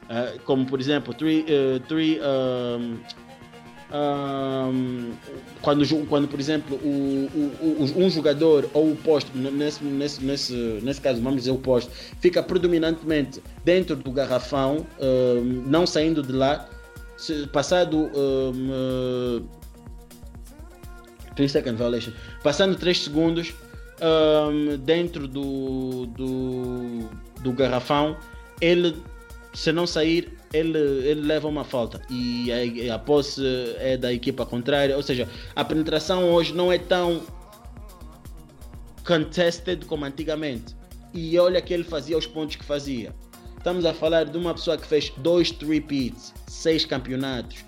Eh, como por exemplo, three, uh, three, um, quando, quando, por exemplo, o, o, um jogador ou o posto, nesse, nesse, nesse, nesse caso, vamos dizer o posto, fica predominantemente dentro do garrafão, não saindo de lá, passado. Um, uh, 3 second violation. Passando 3 segundos dentro do, do, do garrafão, ele, se não sair, ele, ele leva uma falta e a, a posse é da equipa contrária. Ou seja, a penetração hoje não é tão contested como antigamente. E olha que ele fazia os pontos que fazia. Estamos a falar de uma pessoa que fez dois repeats, seis campeonatos.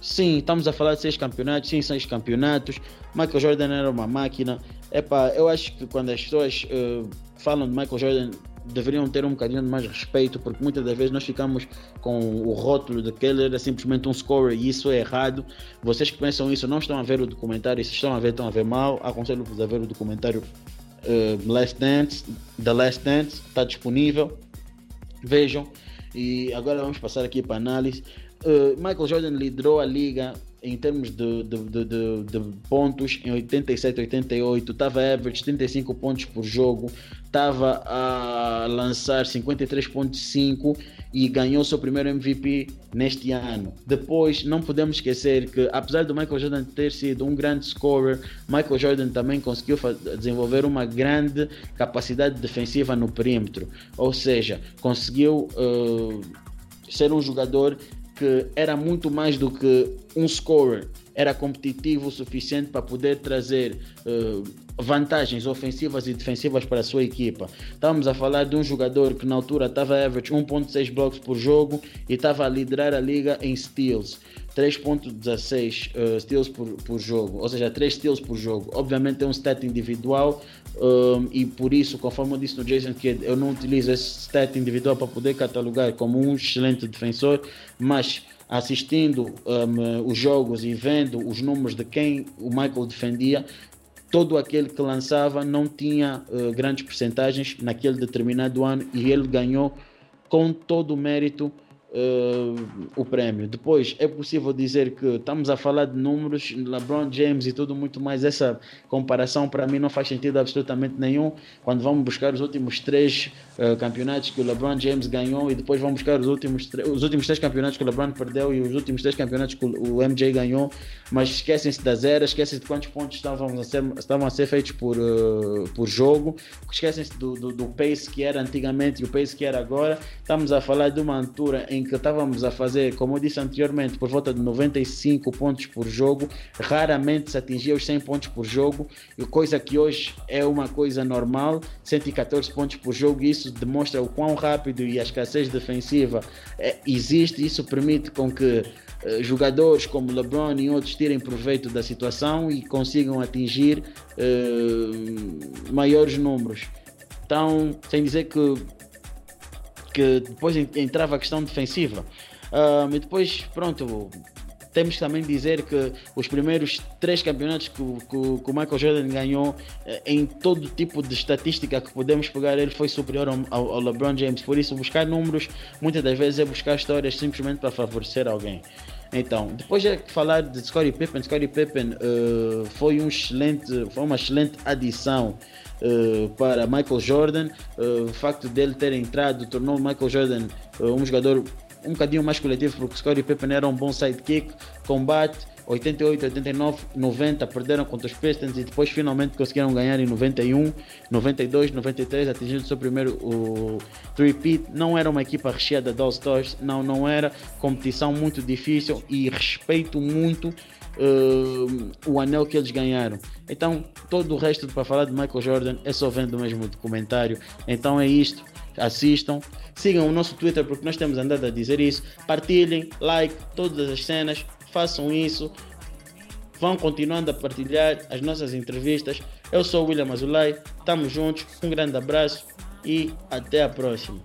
Sim, estamos a falar de seis campeonatos, sim, seis campeonatos. Michael Jordan era uma máquina. Epá, eu acho que quando as pessoas uh, falam de Michael Jordan, deveriam ter um bocadinho de mais respeito, porque muitas das vezes nós ficamos com o rótulo de que ele era simplesmente um scorer e isso é errado. Vocês que pensam isso não estão a ver o documentário, se estão a ver, estão a ver mal. Aconselho-vos a ver o documentário uh, Last Dance, The Last Dance, está disponível. Vejam. E agora vamos passar aqui para análise. Uh, Michael Jordan liderou a liga em termos de, de, de, de, pontos em 87, 88, estava average 35 pontos por jogo, estava a lançar 53.5 e ganhou seu primeiro MVP neste ano. Depois, não podemos esquecer que, apesar do Michael Jordan ter sido um grande scorer, Michael Jordan também conseguiu desenvolver uma grande capacidade defensiva no perímetro, ou seja, conseguiu uh, ser um jogador que era muito mais do que um scorer, era competitivo o suficiente para poder trazer uh, vantagens ofensivas e defensivas para a sua equipa. Estamos a falar de um jogador que na altura estava average 1.6 blocos por jogo e estava a liderar a liga em steals. 3.16 uh, steals por, por jogo, ou seja, 3 steals por jogo. Obviamente é um stat individual um, e por isso, conforme eu disse no Jason Kidd, eu não utilizo esse stat individual para poder catalogar como um excelente defensor, mas assistindo um, os jogos e vendo os números de quem o Michael defendia, todo aquele que lançava não tinha uh, grandes percentagens naquele determinado ano e ele ganhou com todo o mérito uh, o prémio. Depois, é possível dizer que estamos a falar de números, LeBron James e tudo muito mais. Essa comparação para mim não faz sentido absolutamente nenhum. Quando vamos buscar os últimos três uh, campeonatos que o LeBron James ganhou e depois vamos buscar os últimos, os últimos três campeonatos que o LeBron perdeu e os últimos três campeonatos que o MJ ganhou, mas esquecem-se das eras, esquecem-se de quantos pontos estavam a ser, estavam a ser feitos por, uh, por jogo, esquecem-se do, do, do pace que era antigamente e o pace que era agora. Estamos a falar de uma altura em em que estávamos a fazer, como eu disse anteriormente, por volta de 95 pontos por jogo, raramente se atingia os 100 pontos por jogo, coisa que hoje é uma coisa normal, 114 pontos por jogo, isso demonstra o quão rápido e a escassez defensiva é, existe, isso permite com que eh, jogadores como LeBron e outros tirem proveito da situação e consigam atingir eh, maiores números. Então, sem dizer que que depois entrava a questão defensiva. Uh, e depois, pronto, temos também dizer que os primeiros três campeonatos que, que, que o Michael Jordan ganhou, eh, em todo tipo de estatística que podemos pegar, ele foi superior ao, ao, LeBron James. Por isso, buscar números muitas das vezes é buscar histórias simplesmente para favorecer alguém. Então, depois de falar de Scottie Pippen, Scottie Pippen uh, foi, um excelente, foi uma excelente adição uh, para Michael Jordan. Uh, o facto dele ter entrado tornou Michael Jordan um jogador um bocadinho mais coletivo, porque Scottie Pippen era um bom sidekick, combate, 88, 89, 90 perderam contra os Pistons e depois finalmente conseguiram ganhar em 91, 92, 93, atingindo seu primeiro o three-peat. Não era uma equipa recheada de All-Stars, não, não era. Competição muito difícil e respeito muito uh, o anel que eles ganharam. Então, todo o resto para falar de Michael Jordan é só vendo o mesmo documentário. Então é isto assistam, sigam o nosso Twitter porque nós temos andado a dizer isso, partilhem, like todas as cenas, façam isso, vão continuando a partilhar as nossas entrevistas. Eu sou o William Azulay, estamos juntos, um grande abraço e até a próxima.